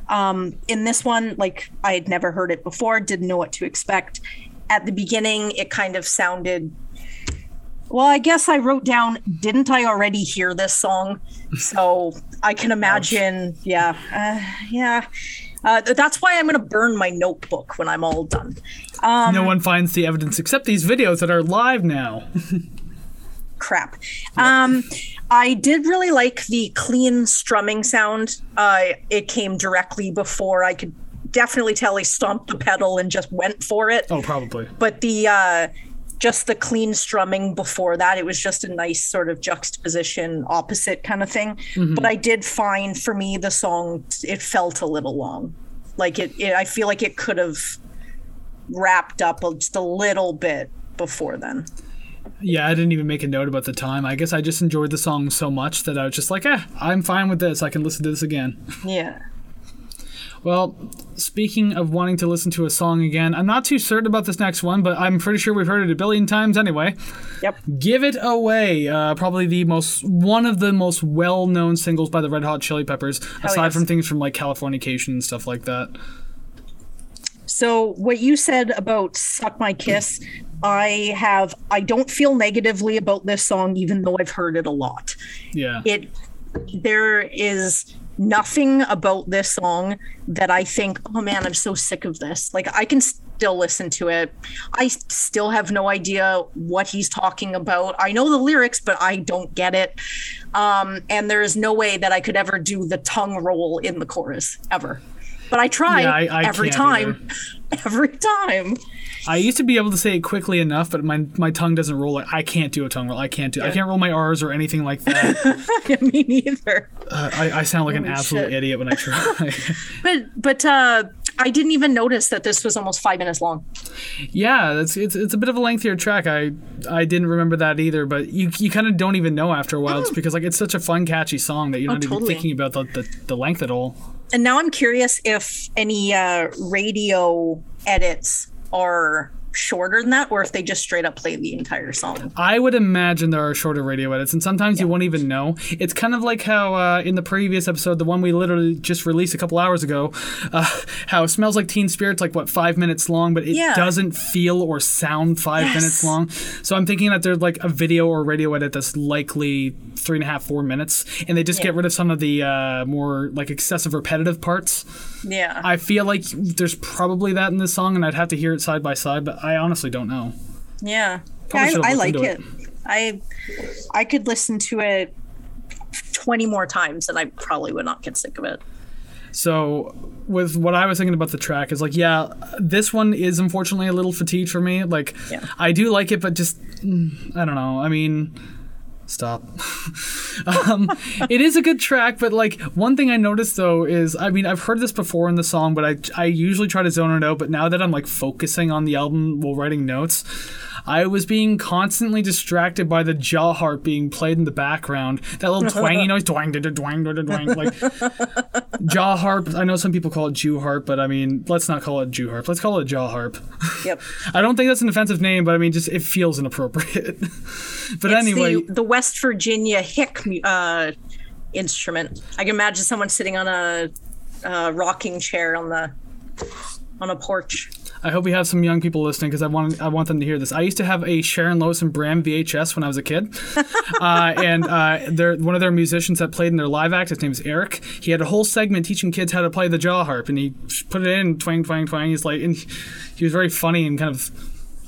Um, in this one, like I had never heard it before, didn't know what to expect. At the beginning, it kind of sounded well, I guess I wrote down, didn't I already hear this song? So I can imagine, yeah, uh, yeah. Uh, that's why I'm going to burn my notebook when I'm all done. Um, no one finds the evidence except these videos that are live now. crap. Um, I did really like the clean strumming sound. Uh, it came directly before I could definitely tell he stomped the pedal and just went for it. oh, probably. but the uh just the clean strumming before that it was just a nice sort of juxtaposition opposite kind of thing but i did find for me the song it felt a little long like it, it i feel like it could have wrapped up just a little bit before then Yeah, I didn't even make a note about the time. I guess I just enjoyed the song so much that I was just like, eh, I'm fine with this. I can listen to this again. yeah Well, speaking of wanting to listen to a song again, I'm not too certain about this next one, but I'm pretty sure we've heard it a billion times anyway. yep Give It Away, uh, probably the most one of the most well-known singles by the Red Hot Chili Peppers, aside yes. from things from like Californication and stuff like that. So what you said about "Suck My Kiss," I have. I don't feel negatively about this song, even though I've heard it a lot. Yeah. It there is nothing about this song that I think, oh man, I'm so sick of this. Like I can still listen to it. I still have no idea what he's talking about. I know the lyrics, but I don't get it. Um, and there is no way that I could ever do the tongue roll in the chorus ever. But I try Yeah, I- I every time. Every time. I used to be able to say it quickly enough, but my my tongue doesn't roll. Like, I can't do a tongue roll. I can't do. I can't roll my R's or anything like that. Me neither. uh, I, I sound like an absolute shit. idiot when I try. But but uh I didn't even notice that this was almost five minutes long. Yeah, it's it's it's a bit of a lengthier track. I I didn't remember that either, but you you kind of don't even know after a while. It's because like it's such a fun, catchy song that you're Oh, not even totally. thinking about the, the the length at all. And now I'm curious if any uh, radio edits are shorter than that, or if they just straight up play the entire song. I would imagine there are shorter radio edits, and sometimes you won't even know. It's kind of like how uh, in the previous episode, the one we literally just released a couple hours ago, uh, how it smells like Teen Spirit's like what five minutes long, but it Yeah. doesn't feel or sound five Yes. minutes long. So I'm thinking that there's like a video or radio edit that's likely three and a half, four minutes, and they just Yeah. get rid of some of the uh, more like excessive repetitive parts. Yeah. I feel like there's probably that in this song, and I'd have to hear it side by side, but I honestly don't know. Yeah, Probably I, I like into it. I I could listen to it twenty more times and I probably would not get sick of it. So, with what I was thinking about the track is like, yeah, this one is unfortunately a little fatigued for me. Like, Yeah. I do like it, but just mm, I don't know. I mean, stop. um, it is a good track, but like one thing I noticed though is, I mean, I've heard this before in the song, but I I usually try to zone it out. But now that I'm like focusing on the album while writing notes. I was being constantly distracted by the jaw harp being played in the background. That little twangy noise, twang, da, da, twang, da, da, twang, like jaw harp. I know some people call it Jew harp, but I mean, let's not call it Jew harp. Let's call it jaw harp. Yep. I don't think that's an offensive name, but I mean, just it feels inappropriate. but anyway, the, the West Virginia hick uh, instrument. I can imagine someone sitting on a uh, rocking chair on the on a porch. I hope we have some young people listening because I want I want them to hear this. I used to have a Sharon Lois and Bram VHS when I was a kid, uh, and uh, they're one of their musicians that played in their live act. His name's Eric. He had a whole segment teaching kids how to play the jaw harp, and he put it in twang twang twang. He's like, and he was very funny and kind of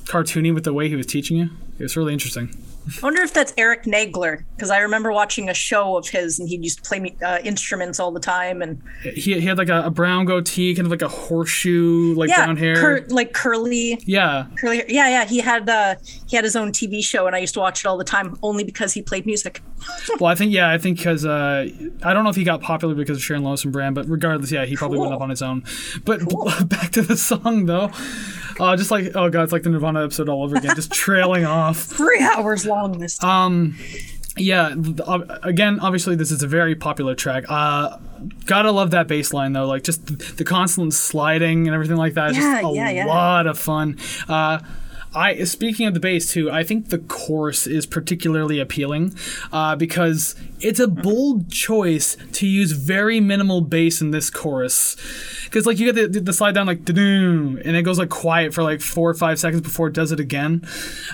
cartoony with the way he was teaching you. It was really interesting. I wonder if that's Eric Nagler because I remember watching a show of his and he used to play me, uh, instruments all the time and He, he had like a, a brown goatee, kind of like a horseshoe, like yeah, brown hair. cur- like curly yeah, curly hair. Yeah, yeah. He had uh, he had his own TV show and I used to watch it all the time only because he played music. Well, I think yeah, I think because uh, I don't know if he got popular because of Sharon Lois and Bram, but regardless, yeah, he probably went up on his own. But back to the song though, uh, just like oh god, it's like the Nirvana episode all over again, just trailing off. Three hours long this time. Um, yeah, again, obviously this is a very popular track. Uh, gotta love that bass line though, like just the, the constant sliding and everything like that. Yeah, just a yeah, yeah. lot of fun. Uh, I speaking of the bass too, I think the chorus is particularly appealing uh, because it's a bold choice to use very minimal bass in this chorus. Because like you get the, the slide down like and it goes like quiet for like four or five seconds before it does it again.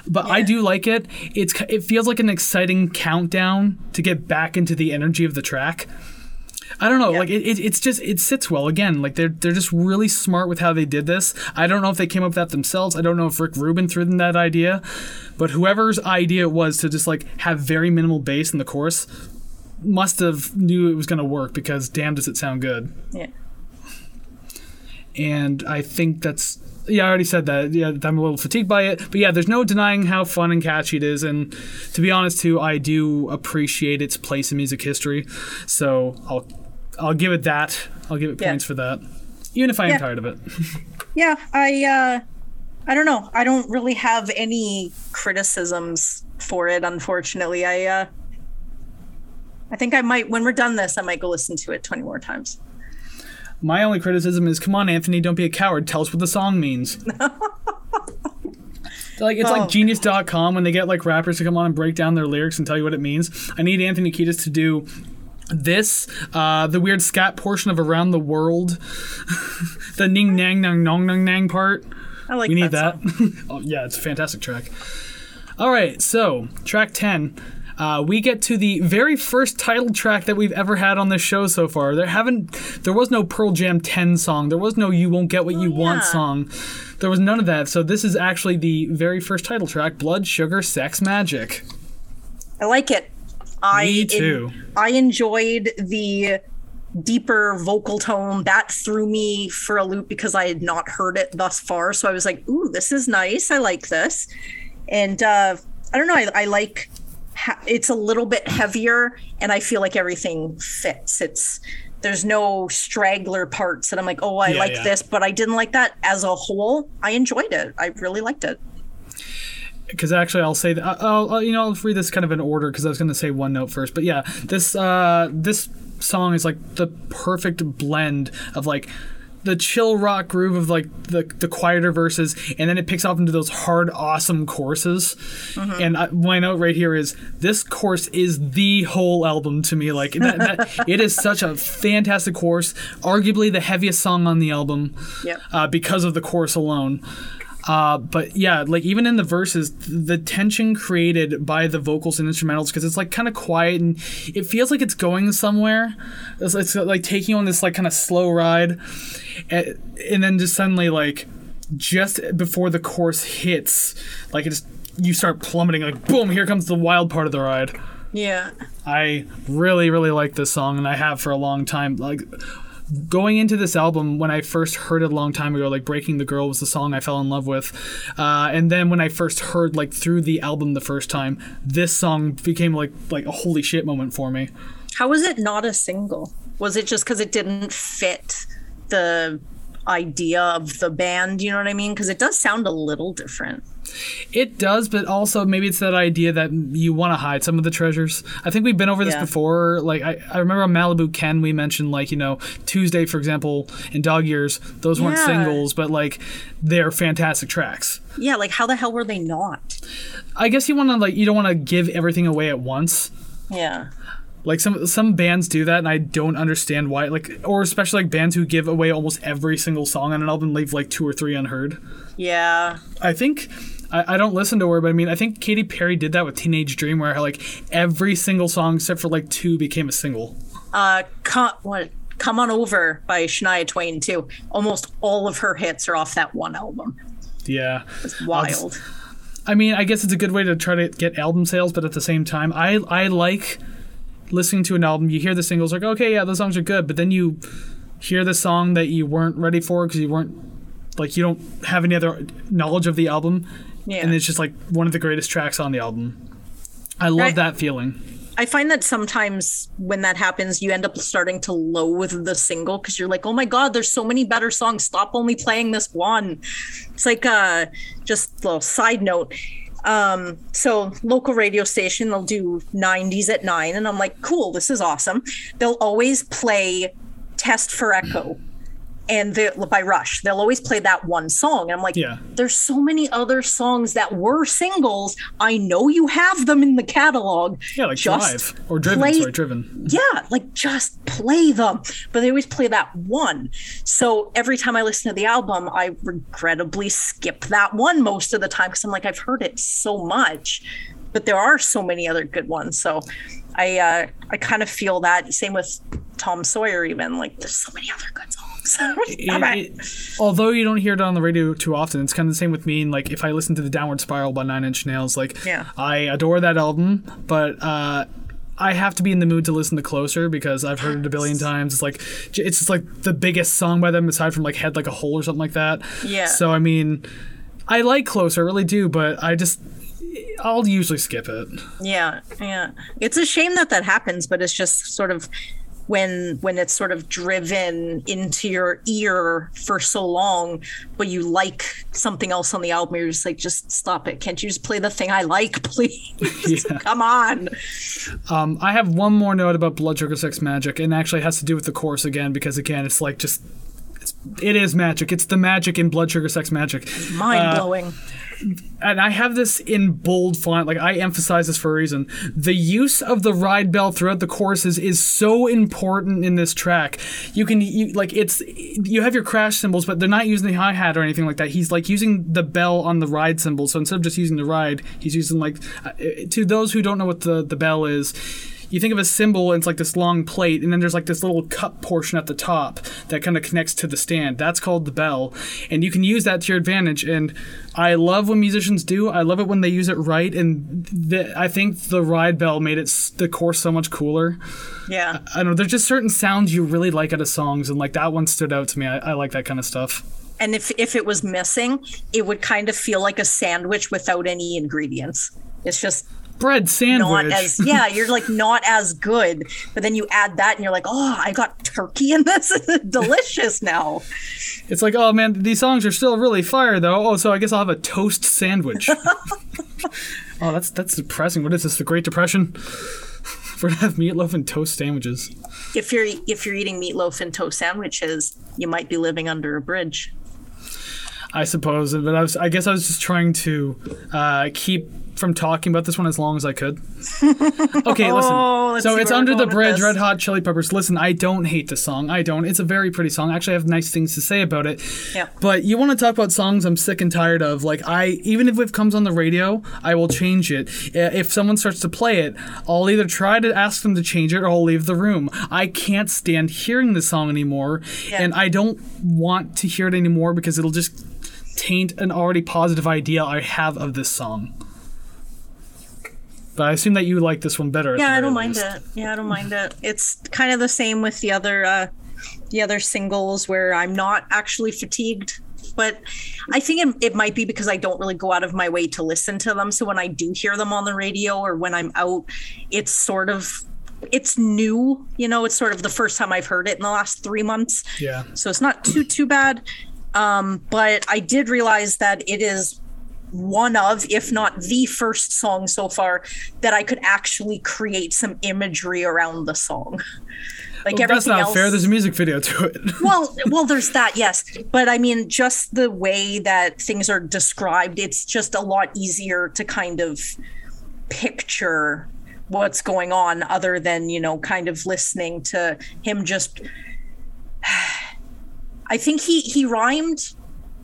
But I do like it. It's it feels like an exciting countdown to get back into the energy of the track. I don't know, like it, it, it's just it sits well. Again, like they're they're just really smart with how they did this. I don't know if they came up with that themselves. I don't know if Rick Rubin threw them that idea, but whoever's idea it was to just like have very minimal bass in the chorus must have knew it was going to work because damn does it sound good. yeah. And I think that's yeah, I already said that. Yeah, I'm a little fatigued by it, but yeah, there's no denying how fun and catchy it is. And to be honest, too, I do appreciate its place in music history. So I'll I'll give it that. I'll give it Yeah. points for that, even if I am Yeah. tired of it. Yeah, I uh I don't know. I don't really have any criticisms for it unfortunately. I uh I think I might when we're done this I might go listen to it 20 more times. My only criticism is, come on, Anthony, don't be a coward. Tell us what the song means. like it's Oh. like genius.com when they get like rappers to come on and break down their lyrics and tell you what it means. I need Anthony Kiedis to do this, uh, the weird scat portion of Around the World, the ning nang nang nong nang nang part. I like We need that. oh, yeah, it's a fantastic track. All right, so track 10. Uh, we get to the very first title track that we've ever had on this show so far. There haven't, there was no Pearl Jam 10 song. There was no "You Won't Get What You Want" Oh, yeah. song. There was none of that. So this is actually the very first title track: "Blood, Sugar, Sex, Magik." I like it. I Me too. I enjoyed the deeper vocal tone that threw me for a loop because I had not heard it thus far. So I was like, "Ooh, this is nice. I like this." And uh, I don't know. I, I like ha- it's a little bit heavier, and I feel like everything fits. It's there's no straggler parts that I'm like, oh, I Yeah, like yeah. this, but I didn't like that. As a whole, I enjoyed it. I really liked it. because actually I'll say that I'll, I'll you know I'll read this kind of in order because I was going to say one note first, but yeah, this uh, this song is like the perfect blend of like the chill rock groove of like the the quieter verses, and then it picks off into those hard, awesome choruses. And I, my note right here is this course is the whole album to me. Like that, that it is such a fantastic course, arguably the heaviest song on the album Yep. uh, because of the chorus alone. Uh, but yeah, like even in the verses, the tension created by the vocals and instrumentals, because it's like kind of quiet and it feels like it's going somewhere. It's, it's like taking on this like kind of slow ride, and, and then just suddenly like just before the chorus hits, like it's you start plummeting. Like boom, here comes the wild part of the ride. Yeah. I really, really like this song, and I have for a long time. Like going into this album, when I first heard it a long time ago, like "Breaking the Girl" was the song I fell in love with, uh, and then when I first heard like through the album the first time, this song became like like a holy shit moment for me. How was it not a single? Was it just because it didn't fit the idea of the band? You know what I mean? Because it does sound a little different. It does, but also maybe it's that idea that you want to hide some of the treasures. I think we've been over this Yeah. before. Like I, I remember on Malibu Ken, we mentioned like you know Tuesday, for example, and Dog Years. Those weren't Yeah. singles, but like they're fantastic tracks. Yeah, like how the hell were they not? I guess you want to like you don't want to give everything away at once. Yeah. Like some some bands do that, and I don't understand why. Like or especially like bands who give away almost every single song on an album, leave like two or three unheard. Yeah. I think I, I don't listen to her, but I mean I think Katy Perry did that with Teenage Dream, where like every single song except for like two became a single. Uh, come, what? Come on over by Shania Twain too. Almost all of her hits are off that one album. Yeah, Wild. I mean, I guess it's a good way to try to get album sales, but at the same time, I I like listening to an album. You hear the singles, like okay, yeah, those songs are good, but then you hear the song that you weren't ready for because you weren't like you don't have any other knowledge of the album, Yeah. and it's just like one of the greatest tracks on the album. I love Right. that feeling. I find that sometimes when that happens, you end up starting to loathe the single because you're like, oh my God, there's so many better songs. Stop only playing this one. It's like uh just a little side note. Um, so local radio station, they'll do 90s at nine, and I'm like, cool, this is awesome. They'll always play Test for Echo and the, by Rush. They'll always play that one song. And I'm like, Yeah. there's so many other songs that were singles. I know you have them in the catalog. Yeah, like Just Drive or Driven. play- Sorry, Driven. yeah, like just play them. But they always play that one. So every time I listen to the album, I regrettably skip that one most of the time because I'm like, I've heard it so much. But there are so many other good ones. So I uh, I kind of feel that. Same with Tom Sawyer, even like there's so many other good songs. It. it- although you don't hear it on the radio too often, it's kind of the same with me. And like if I listen to the Downward Spiral by Nine Inch Nails, like Yeah. I adore that album, but uh, I have to be in the mood to listen to Closer because I've heard it a billion times. It's like it's just like the biggest song by them aside from like Head Like a Hole or something like that. Yeah. So I mean, I like Closer, I really do, but I just I'll usually skip it. Yeah, yeah. It's a shame that that happens, but it's just sort of when when it's sort of driven into your ear for so long, but you like something else on the album, you're just like, just stop it. Can't you just play the thing I like, please? Yeah. Come on. Um, I have one more note about Blood Sugar Sex Magik, and actually it has to do with the chorus again because again, it's like just it's, it is magic. It's the magic in Blood Sugar Sex Magik, It's Mind blowing. And I have this in bold font. Like I emphasize this for a reason. The use of the ride bell throughout the choruses is so important in this track. You can you like it's you have your crash cymbals, but they're not using the hi hat or anything like that. He's like using the bell on the ride cymbal. So instead of just using the ride, he's using like uh, to those who don't know what the the bell is. You think of a cymbal, and it's like this long plate, and then there's like this little cup portion at the top that kind of connects to the stand. That's called the bell, and you can use that to your advantage. And I love when musicians do. I love it when they use it right. And the, I think the ride bell made it s- the course so much cooler. Yeah. I don't know. There's just certain sounds you really like out of songs, and like that one stood out to me. I, I like that kind of stuff. And if if it was missing, it would kind of feel like a sandwich without any ingredients. It's just bread sandwich. not as yeah you're like not as good but then you add that and you're like oh i got turkey in this delicious now It's like, oh man, these songs are still really fire though. Oh, so I guess I'll have a toast sandwich. oh, that's that's depressing. What is this? The Great Depression? We're gonna have meatloaf and toast sandwiches. if you're if you're eating meatloaf and toast sandwiches you might be living under a bridge I suppose, but I was, I guess I was just trying to uh, keep from talking about this one as long as I could. Okay, listen. Oh, so it's under the bridge. Red Hot Chili Peppers. Listen, I don't hate the song. I don't. It's a very pretty song. Actually, I have nice things to say about it. Yeah. But you want to talk about songs I'm sick and tired of? Like I, even if it comes on the radio, I will change it. If someone starts to play it, I'll either try to ask them to change it or I'll leave the room. I can't stand hearing the song anymore, Yeah. and I don't want to hear it anymore because it'll just taint an already positive idea I have of this song. But I assume that you like this one better. yeah i don't mind least. it yeah i don't mind it it's kind of the same with the other uh the other singles where i'm not actually fatigued but i think it, it might be because i don't really go out of my way to listen to them so when i do hear them on the radio or when i'm out it's sort of it's new you know it's sort of the first time i've heard it in the last three months Yeah. so it's not too too bad um but i did realize that it is one of if not the first song so far that i could actually create some imagery around the song like Well, everything that's not else fair. There's a music video to it. well well there's that yes but i mean just the way that things are described it's just a lot easier to kind of picture what's going on other than you know kind of listening to him just i think he he rhymed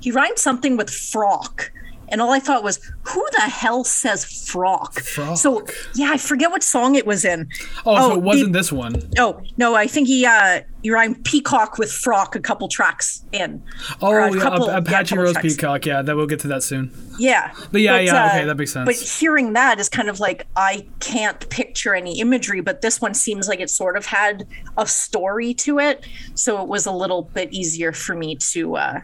he rhymed something with frock and all I thought was, "Who the hell says frock?" Frock. So yeah, I forget what song it was in. Oh, so Oh, it wasn't the- this one. Oh no, I think he uh he rhymed peacock with frock a couple tracks in. Oh, a yeah, couple- Ap- yeah, Apache Rose tracks. Peacock. Yeah, that we'll get to that soon. Yeah, But yeah, yeah, okay, that makes sense. But hearing that is kind of like I can't picture any imagery, but this one seems like it sort of had a story to it, so it was a little bit easier for me to uh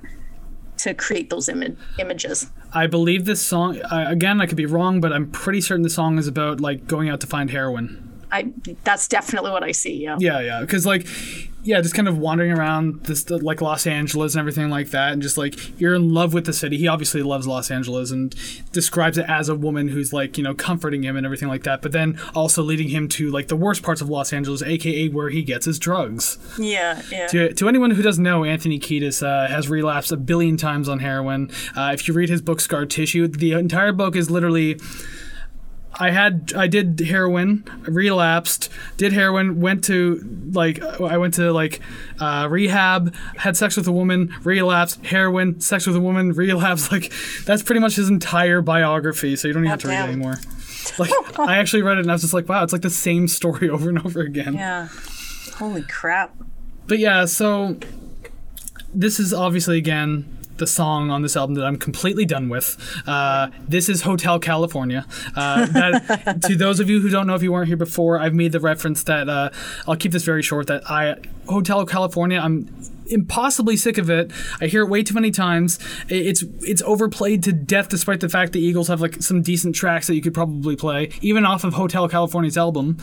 to create those imi- images. I believe this song. Uh, again, I could be wrong, but I'm pretty certain the song is about like going out to find heroin. I that's definitely what I see. Yeah. Yeah, yeah, because like, yeah, just kind of wandering around this like Los Angeles and everything like that, and just like you're in love with the city. He obviously loves Los Angeles and describes it as a woman who's like you know comforting him and everything like that, but then also leading him to like the worst parts of Los Angeles, aka where he gets his drugs. Yeah. Yeah. To, to anyone who doesn't know, Anthony Kiedis uh, has relapsed a billion times on heroin. Uh, if you read his book Scar Tissue, the entire book is literally. I had I did heroin, relapsed, did heroin, went to like I went to like uh, rehab, had sex with a woman, relapsed, heroin, sex with a woman, relapsed. Like that's pretty much his entire biography. So you don't even have to read it anymore. Like I actually read it and I was just like, wow, it's like the same story over and over again. Yeah. Holy crap. But yeah, so this is obviously again the song on this album that I'm completely done with. Uh, this is Hotel California. Uh, that, to those of you who don't know, if you weren't here before, I've made the reference that uh, I'll keep this very short. That I Hotel California, I'm impossibly sick of it. I hear it way too many times. It's it's overplayed to death, despite the fact the Eagles have like some decent tracks that you could probably play, even off of Hotel California's album.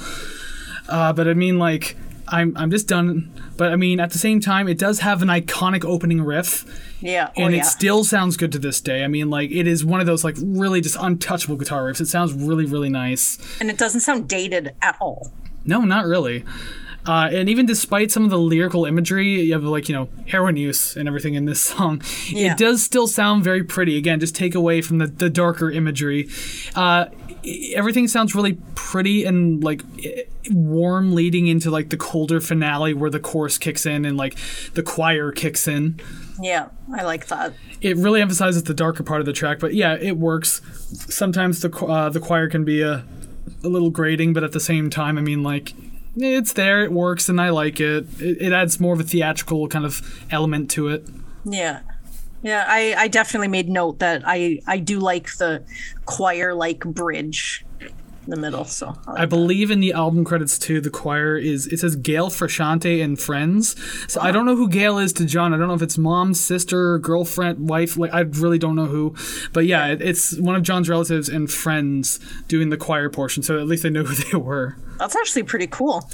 Uh, but I mean, like, I'm I'm just done. But I mean, at the same time, it does have an iconic opening riff, Yeah. Oh, and yeah. it still sounds good to this day. I mean, like, it is one of those like really just untouchable guitar riffs. It sounds really really nice. and it doesn't sound dated at all. No, not really. Uh, and even despite some of the lyrical imagery, you have like you know heroin use and everything in this song, Yeah. it does still sound very pretty. Again, just take away from the, the darker imagery. Uh, everything sounds really pretty and like warm, leading into like the colder finale where the chorus kicks in and like the choir kicks in. Yeah, I like that. It really emphasizes the darker part of the track, but yeah, it works. Sometimes the uh, the choir can be a a little grating, but at the same time, I mean, like it's there, it works, and I like it. It, it adds more of a theatrical kind of element to it. Yeah. Yeah, I, I definitely made note that I, I do like the choir like bridge in the middle. So I like I believe in the album credits too, the choir is it says Gail Frusciante and friends. So I don't know who Gail is to John. I don't know if it's mom, sister, girlfriend, wife. Like I really don't know who. But yeah, it, it's one of John's relatives and friends doing the choir portion. So at least I know who they were. that's actually pretty cool.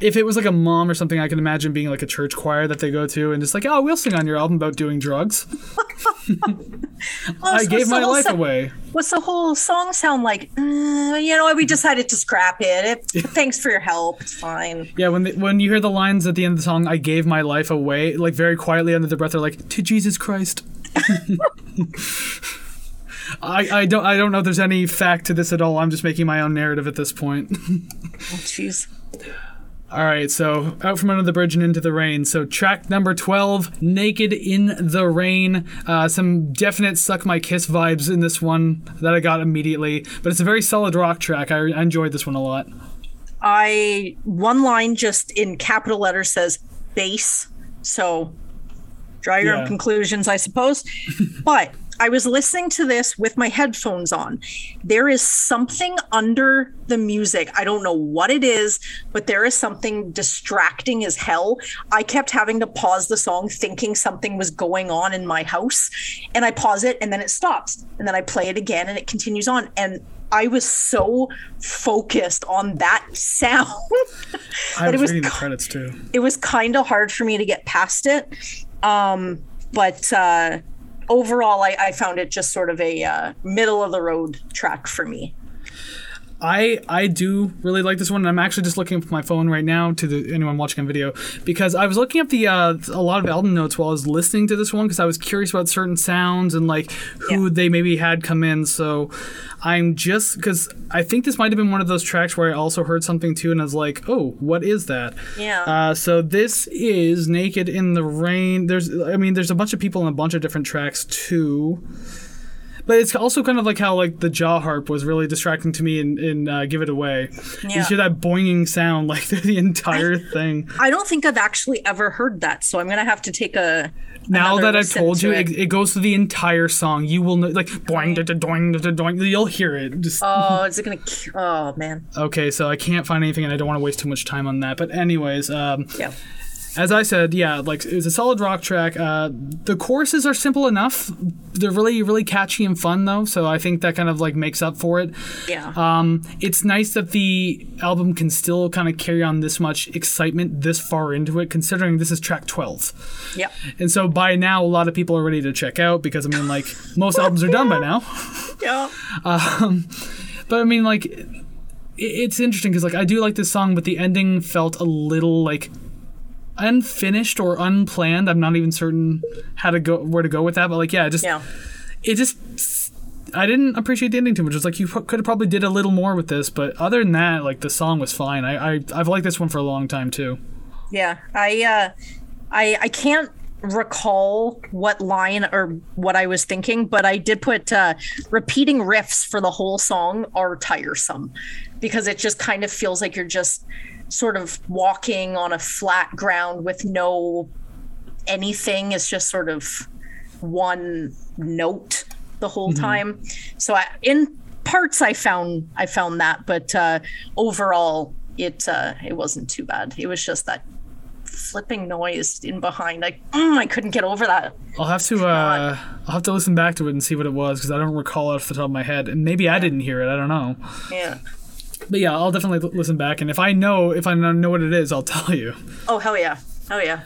If it was like a mom or something, I can imagine being like a church choir that they go to and just like, oh, we'll sing on your album about doing drugs. I What's- gave my life so- away. What's the whole song sound like? "Uh, you know? We decided to scrap it. it. Thanks for your help. It's fine. Yeah, when the, when you hear the lines at the end of the song, "I gave my life away," like very quietly under the breath, they're like, "To Jesus Christ." I, I don't I don't know if there's any fact to this at all. I'm just making my own narrative at this point. Oh, Jeez. All right, so out from under the bridge and into the rain. So track number twelve, "Naked in the Rain." Uh, some definite "Suck My Kiss" vibes in this one that I got immediately, but it's a very solid rock track. I, I enjoyed this one a lot. I one line just in capital letters says bass. So draw your Yeah. own conclusions, I suppose. but I was listening to this with my headphones on. There is something under the music. I don't know what it is, but there is something distracting as hell. I kept having to pause the song thinking something was going on in my house. And I pause it and then it stops. And then I play it again and it continues on. And I was so focused on that sound I But it was, was reading the credits too. it was kind of hard for me to get past it. Um, but uh, overall, I, I found it just sort of a uh, middle of the road track for me. I I do really like this one. and I'm actually just looking up my phone right now to the anyone watching on video because I was looking up the uh, a lot of album notes while I was listening to this one because I was curious about certain sounds and like who Yeah. they maybe had come in. So I'm just because I think this might have been one of those tracks where I also heard something too and I was like, oh, what is that? Yeah. Uh, so this is "Naked in the Rain." There's I mean there's a bunch of people in a bunch of different tracks too. But it's also kind of like how like the jaw harp was really distracting to me in, in uh, "Give It Away." You hear that boinging sound like the entire thing. I don't think I've actually ever heard that, so I'm gonna have to take a. Now that I've told to you, it. it, it goes through the entire song. You will know, like boing, da, da, doing, da, doing. You'll hear it. Just Oh, is it gonna? Oh man. okay. So I can't find anything, and I don't want to waste too much time on that. But anyways, um, Yeah. As I said, yeah, like it's a solid rock track. Uh, the choruses are simple enough. They're really, really catchy and fun though. So I think that kind of like makes up for it. Yeah. Um, it's nice that the album can still kind of carry on this much excitement this far into it, considering this is track 12. yeah. And so by now, a lot of people are ready to check out because I mean, like most albums are done by now. Yeah. Um, But I mean, like, it's interesting because like I do like this song, but the ending felt a little like unfinished or unplanned. I'm not even certain how to go where to go with that, but like, yeah, it just Yeah. it just I didn't appreciate the ending too much. It's like you could have probably did a little more with this, but other than that, like the song was fine. I, I I've liked this one for a long time too. Yeah, I uh I I can't recall what line or what I was thinking, but I did put uh repeating riffs for the whole song are tiresome because it just kind of feels like you're just sort of walking on a flat ground with no anything. It's just sort of one note the whole time. So I, in parts I found I found that, but uh overall it uh it wasn't too bad. It was just that flipping noise in behind. Like mm, I couldn't get over that. I'll have to uh, I'll have to listen back to it and see what it was because I don't recall it off the top of my head, and maybe I didn't hear it. I don't know. Yeah. But yeah, I'll definitely l- listen back, and if I know if I know what it is, I'll tell you. Oh hell yeah. Oh yeah.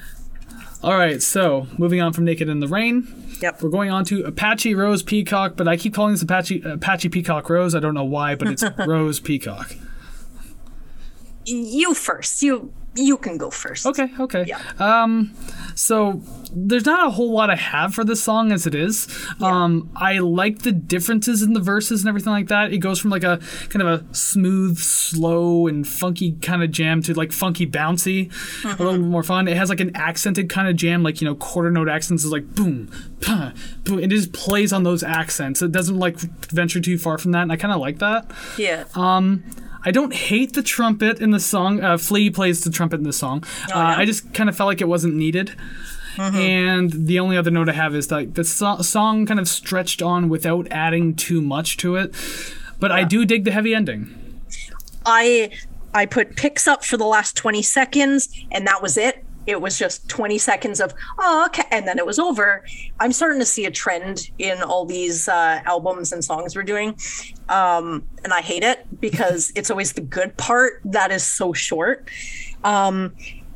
All right, so moving on from Naked in the Rain, Yep. we're going on to Apache Rose Peacock, but I keep calling this Apache Apache Peacock Rose. I don't know why, but it's Rose Peacock. You first. You you can go first. Okay, okay. Yeah. Um, so there's not a whole lot I have for this song as it is. Um, I like the differences in the verses and everything like that. It goes from like a kind of a smooth, slow, and funky kind of jam to like funky, bouncy, a little bit more fun. It has like an accented kind of jam, like you know, quarter note accents is like boom, pa, boom. It just plays on those accents. It doesn't like venture too far from that, and I kind of like that. Yeah. I don't hate the trumpet in the song. Uh, Flea plays the trumpet in the song. uh, I just kind of felt like it wasn't needed. And the only other note I have is that the so- song kind of stretched on without adding too much to it. But I do dig the heavy ending. I I put picks up for the last 20 seconds and that was it. It was just 20 seconds of oh okay and then it was over. I'm starting to see a trend in all these uh, albums and songs we're doing. Um, and I hate it because it's always the good part that is so short. Um,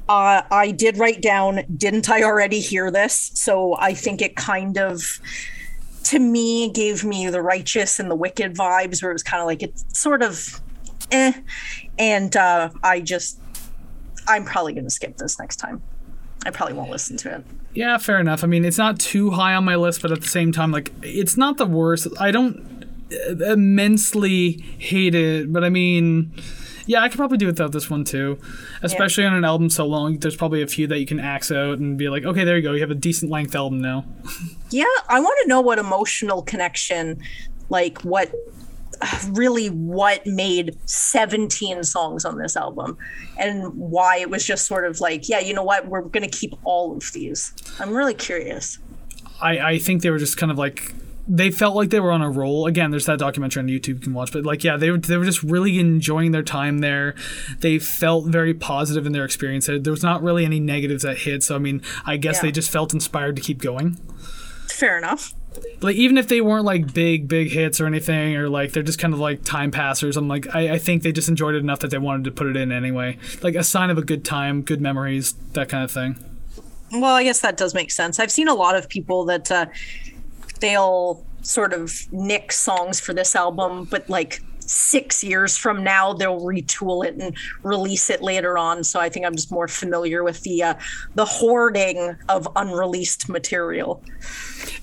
uh, I did write down, didn't I already hear this? So I think it kind of to me gave me the righteous and the wicked vibes where it was kind of like it's sort of eh and uh, i just i'm probably going to skip this next time i probably won't listen to it Yeah, fair enough. I mean, it's not too high on my list, but at the same time, like, it's not the worst. I don't uh, immensely hate it, but I mean, yeah, I could probably do without this one too. Especially on an album so long, there's probably a few that you can axe out and be like, okay, there you go, you have a decent length album now. yeah i want to know what emotional connection like what really what made 17 songs on this album and why it was just sort of like yeah you know what we're going to keep all of these i'm really curious I, I think they were just kind of like they felt like they were on a roll. Again, there's that documentary on YouTube you can watch, but like yeah, they were they were just really enjoying their time there. They felt very positive in their experience. There was not really any negatives that hit. So I mean, I guess Yeah. they just felt inspired to keep going. fair enough Like even if they weren't like big big hits or anything, or like they're just kind of like time passers. I'm like I, I think they just enjoyed it enough that they wanted to put it in anyway. Like a sign of a good time, good memories, that kind of thing. Well, I guess that does make sense. I've seen a lot of people that uh, they'll sort of nick songs for this album, but like six years from now they'll retool it and release it later on. So I think I'm just more familiar with the uh, the hoarding of unreleased material.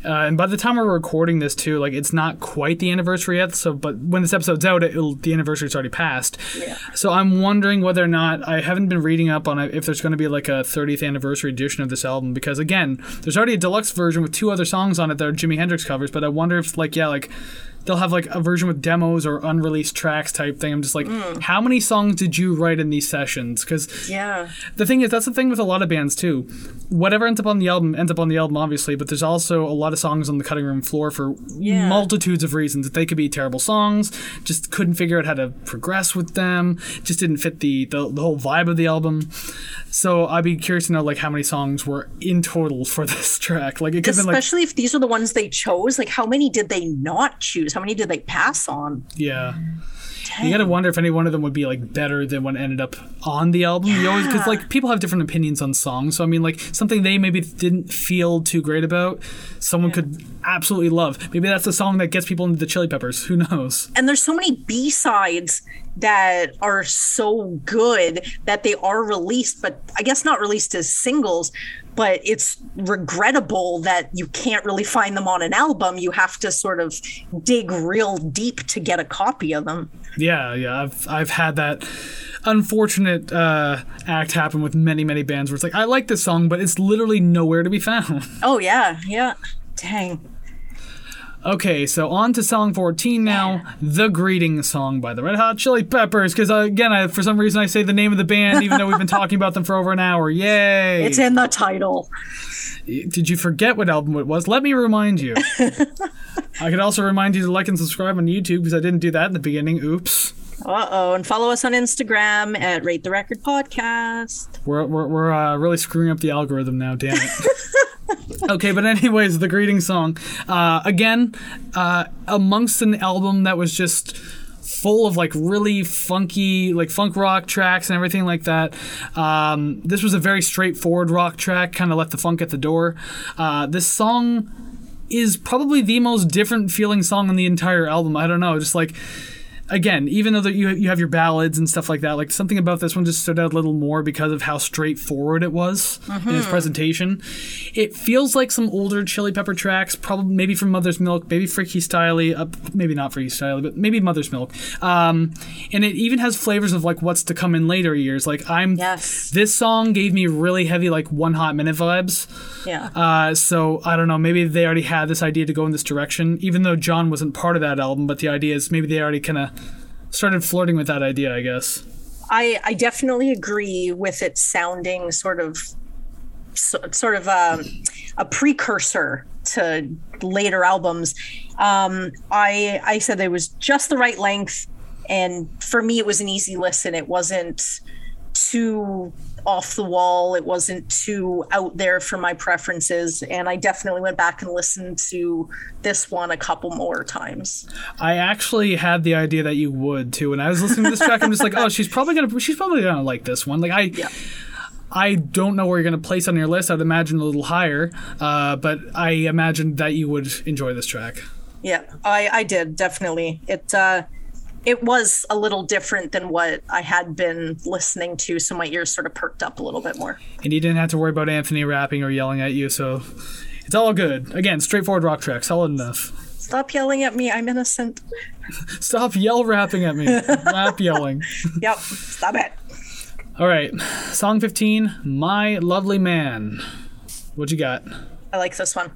Uh, and by the time we're recording this too, like it's not quite the anniversary yet. So, but when this episode's out, it'll, the anniversary's already passed. Yeah. So I'm wondering whether or not I haven't been reading up on it if there's going to be like a 30th anniversary edition of this album because again, there's already a deluxe version with two other songs on it that are Jimi Hendrix covers. But I wonder if like yeah, like they'll have like a version with demos or unreleased tracks type thing. I'm just like, mm. how many songs did you write in these sessions? Because Yeah. the thing is, that's the thing with a lot of bands too. Whatever ends up on the album ends up on the album, obviously, but there's also a lot of songs on the cutting room floor for Yeah. multitudes of reasons. They could be terrible songs, just couldn't figure out how to progress with them, just didn't fit the, the, the whole vibe of the album. So I'd be curious to know like how many songs were in total for this track. Like it could have been like Especially if these are the ones they chose. Like, how many did they not choose? How many did they pass on? yeah. You gotta wonder if any one of them would be like better than what ended up on the album. You always because like people have different opinions on songs. So I mean, like something they maybe didn't feel too great about, someone could absolutely love. Maybe that's the song that gets people into the Chili Peppers. Who knows? and there's so many b-sides that are so good that they are released but i guess not released as singles but it's regrettable that you can't really find them on an album you have to sort of dig real deep to get a copy of them Yeah, yeah. I've I've had that unfortunate uh, act happen with many many bands where it's like I like this song, but it's literally nowhere to be found. oh yeah yeah dang Okay, so on to song 14 now, The Greeting Song by the Red Hot Chili Peppers. Because, uh, again, I, for some reason I say the name of the band even though we've been talking about them for over an hour. Yay! it's in the title Did you forget what album it was? Let me remind you. I could also remind you to like and subscribe on YouTube because I didn't do that in the beginning. Oops. uh-oh and follow us on instagram at rate the record podcast We're, we're, we're uh, really screwing up the algorithm now, damn it. okay, but anyways, the greeting song. Uh, again, uh, amongst an album that was just full of like really funky, like funk rock tracks and everything like that. Um, this was a very straightforward rock track, kind of left the funk at the door. Uh, this song is probably the most different feeling song on the entire album. I don't know, just like again, even though that you you have your ballads and stuff like that, like something about this one just stood out a little more because of how straightforward it was in its presentation. It feels like some older Chili Pepper tracks, probably maybe from Mother's Milk, maybe Freaky Styley, uh, maybe not Freaky Styley, but maybe Mother's Milk. Um, and it even has flavors of like what's to come in later years. Like I'm Yes. this song gave me really heavy like one hot minute vibes. yeah Uh, so I don't know. Maybe they already had this idea to go in this direction, even though John wasn't part of that album. But the idea is maybe they already kind of started flirting with that idea. I guess. I, I definitely agree with it sounding sort of so, sort of um, a precursor to later albums. Um, I I said it was just the right length. and for me it was an easy listen it wasn't too off the wall it wasn't too out there for my preferences and i definitely went back and listened to this one a couple more times I actually had the idea that you would too. When I was listening to this track, I'm just like, oh, she's probably gonna she's probably gonna like this one. Like I. yeah I don't know where you're going to place on your list. I'd imagine a little higher, uh, but I imagined that you would enjoy this track. yeah i i did definitely it uh it was a little different than what i had been listening to so my ears sort of perked up a little bit more And you didn't have to worry about Anthony rapping or yelling at you, so it's all good. Again, straightforward rock track, solid enough. stop yelling at me i'm innocent Stop yell rapping at me. Rap yelling. yep stop it All right, song 15, My Lovely Man. What you got? I like this one.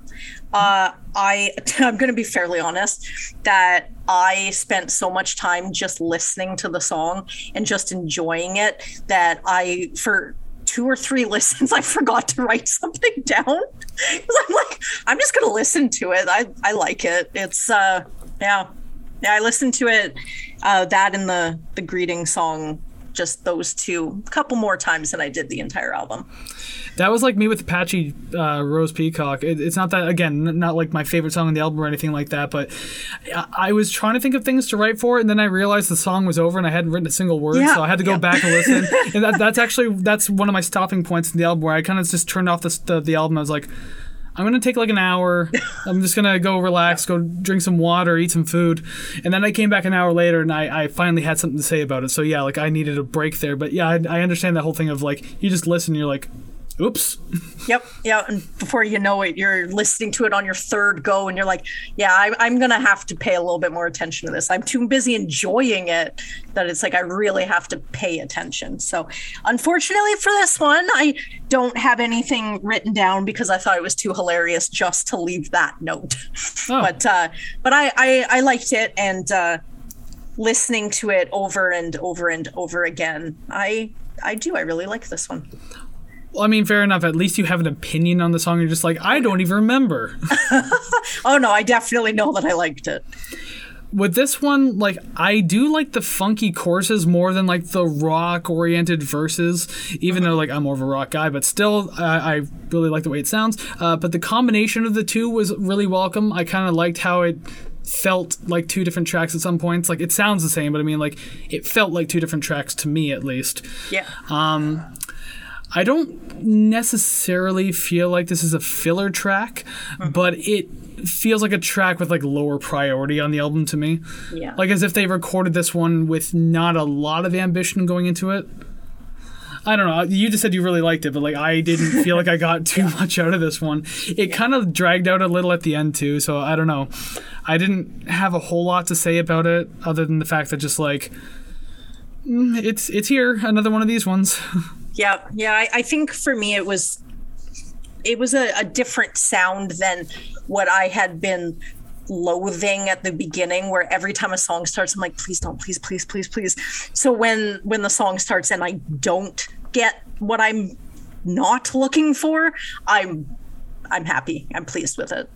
Uh, I I'm going to be fairly honest that I spent so much time just listening to the song and just enjoying it that I for two or three listens I forgot to write something down I'm like I'm just going to listen to it. I I like it. It's uh yeah yeah I listened to it uh, that and the the greeting song just those two a couple more times than I did the entire album. That was like me with Apache uh, Rose Peacock. It, it's not that again, not like my favorite song on the album or anything like that. But I, I was trying to think of things to write for it, and then I realized the song was over, and I hadn't written a single word, Yeah, so I had to go yeah. back and listen. and that, that's actually that's one of my stopping points in the album, where I kind of just turned off the, the the album. I was like. I'm gonna take like an hour. I'm just gonna go relax, go drink some water, eat some food, and then I came back an hour later and I, I finally had something to say about it. So yeah, like I needed a break there. But yeah, I, I understand that whole thing of like you just listen, you're like, oops. Yep. Yeah. And before you know it, you're listening to it on your third go, and you're like, yeah, I, I'm going to have to pay a little bit more attention to this. I'm too busy enjoying it that it's like I really have to pay attention. So, unfortunately for this one, I don't have anything written down because I thought it was too hilarious just to leave that note. Oh. But, uh, but I, I, I liked it. And, uh, listening to it over and over and over again, I, I do. I really like this one. Well, I mean, fair enough. At least you have an opinion on the song. You're just like, I don't even remember. Oh no, I definitely know that I liked it. With this one, like, I do like the funky choruses more than like the rock oriented verses, even though, like, I'm more of a rock guy, but still, I, I really like the way it sounds. Uh, but the combination of the two was really welcome. I kind of liked how it felt like two different tracks at some points. Like, it sounds the same, but I mean, like, it felt like two different tracks to me at least. Yeah. I don't necessarily feel like this is a filler track, but it feels like a track with like lower priority on the album to me. Yeah. Like as if they recorded this one with not a lot of ambition going into it. I don't know. You just said you really liked it, but like I didn't feel like I got too much out of this one. It kind of dragged out a little at the end too, so I don't know. I didn't have a whole lot to say about it other than the fact that just like mm, it's it's here, another one of these ones. Yeah, yeah. I, I think for me it was it was a, a different sound than what I had been loathing at the beginning where every time a song starts I'm like please don't please please please please so when when the song starts and I don't get what I'm not looking for I'm I'm happy I'm pleased with it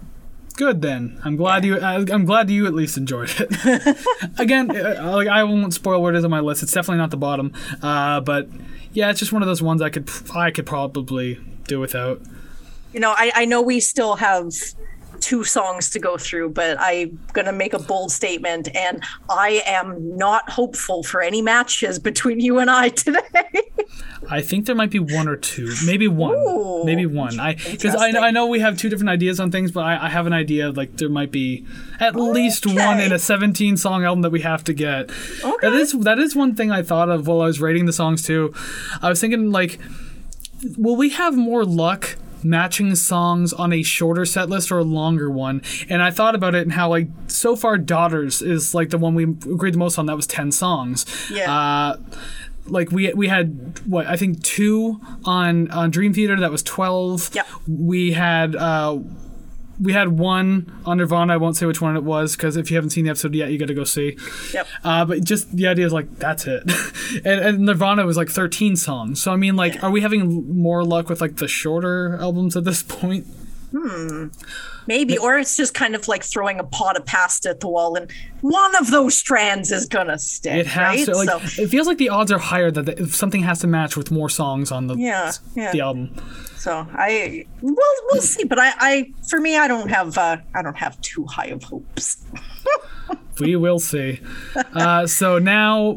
Good then. I'm glad you. I, I'm glad you at least enjoyed it. Again, uh, like I won't spoil what it is on my list. It's definitely not the bottom. Uh, but yeah, it's just one of those ones I could I could probably do without. you know I, I know we still have two songs to go through but i'm going to make a bold statement and i am not hopeful for any matches between you and i today I think there might be one or two, maybe one, Ooh, maybe one. I because I. I know we have two different ideas on things, but I, I have an idea like there might be at least one in a 17 song album that we have to get. Okay. That is that is one thing I thought of while I was writing the songs too. I was thinking like, will we have more luck? Matching songs on a shorter set list or a longer one and i thought about it and how like so far daughters is like the one we agreed the most on that was 10 songs Yeah. uh like we we had what I think two on on Dream Theater that was twelve. Yep. We had uh we had one on Nirvana. I won't say which one it was because if you haven't seen the episode yet, you got to go see. yep Uh, but just the idea is like that's it, and, and Nirvana was like thirteen songs. So I mean, like, are we having more luck with like the shorter albums at this point? Hmm. Maybe, or it's just kind of like throwing a pot of pasta at the wall, and one of those strands is gonna stick. It has right? to. Like, so, it feels like the odds are higher that the, something has to match with more songs on the yeah, yeah. the album. So I, we'll we'll see. But I, I for me, I don't have uh, I don't have too high of hopes. We will see. Uh, so now,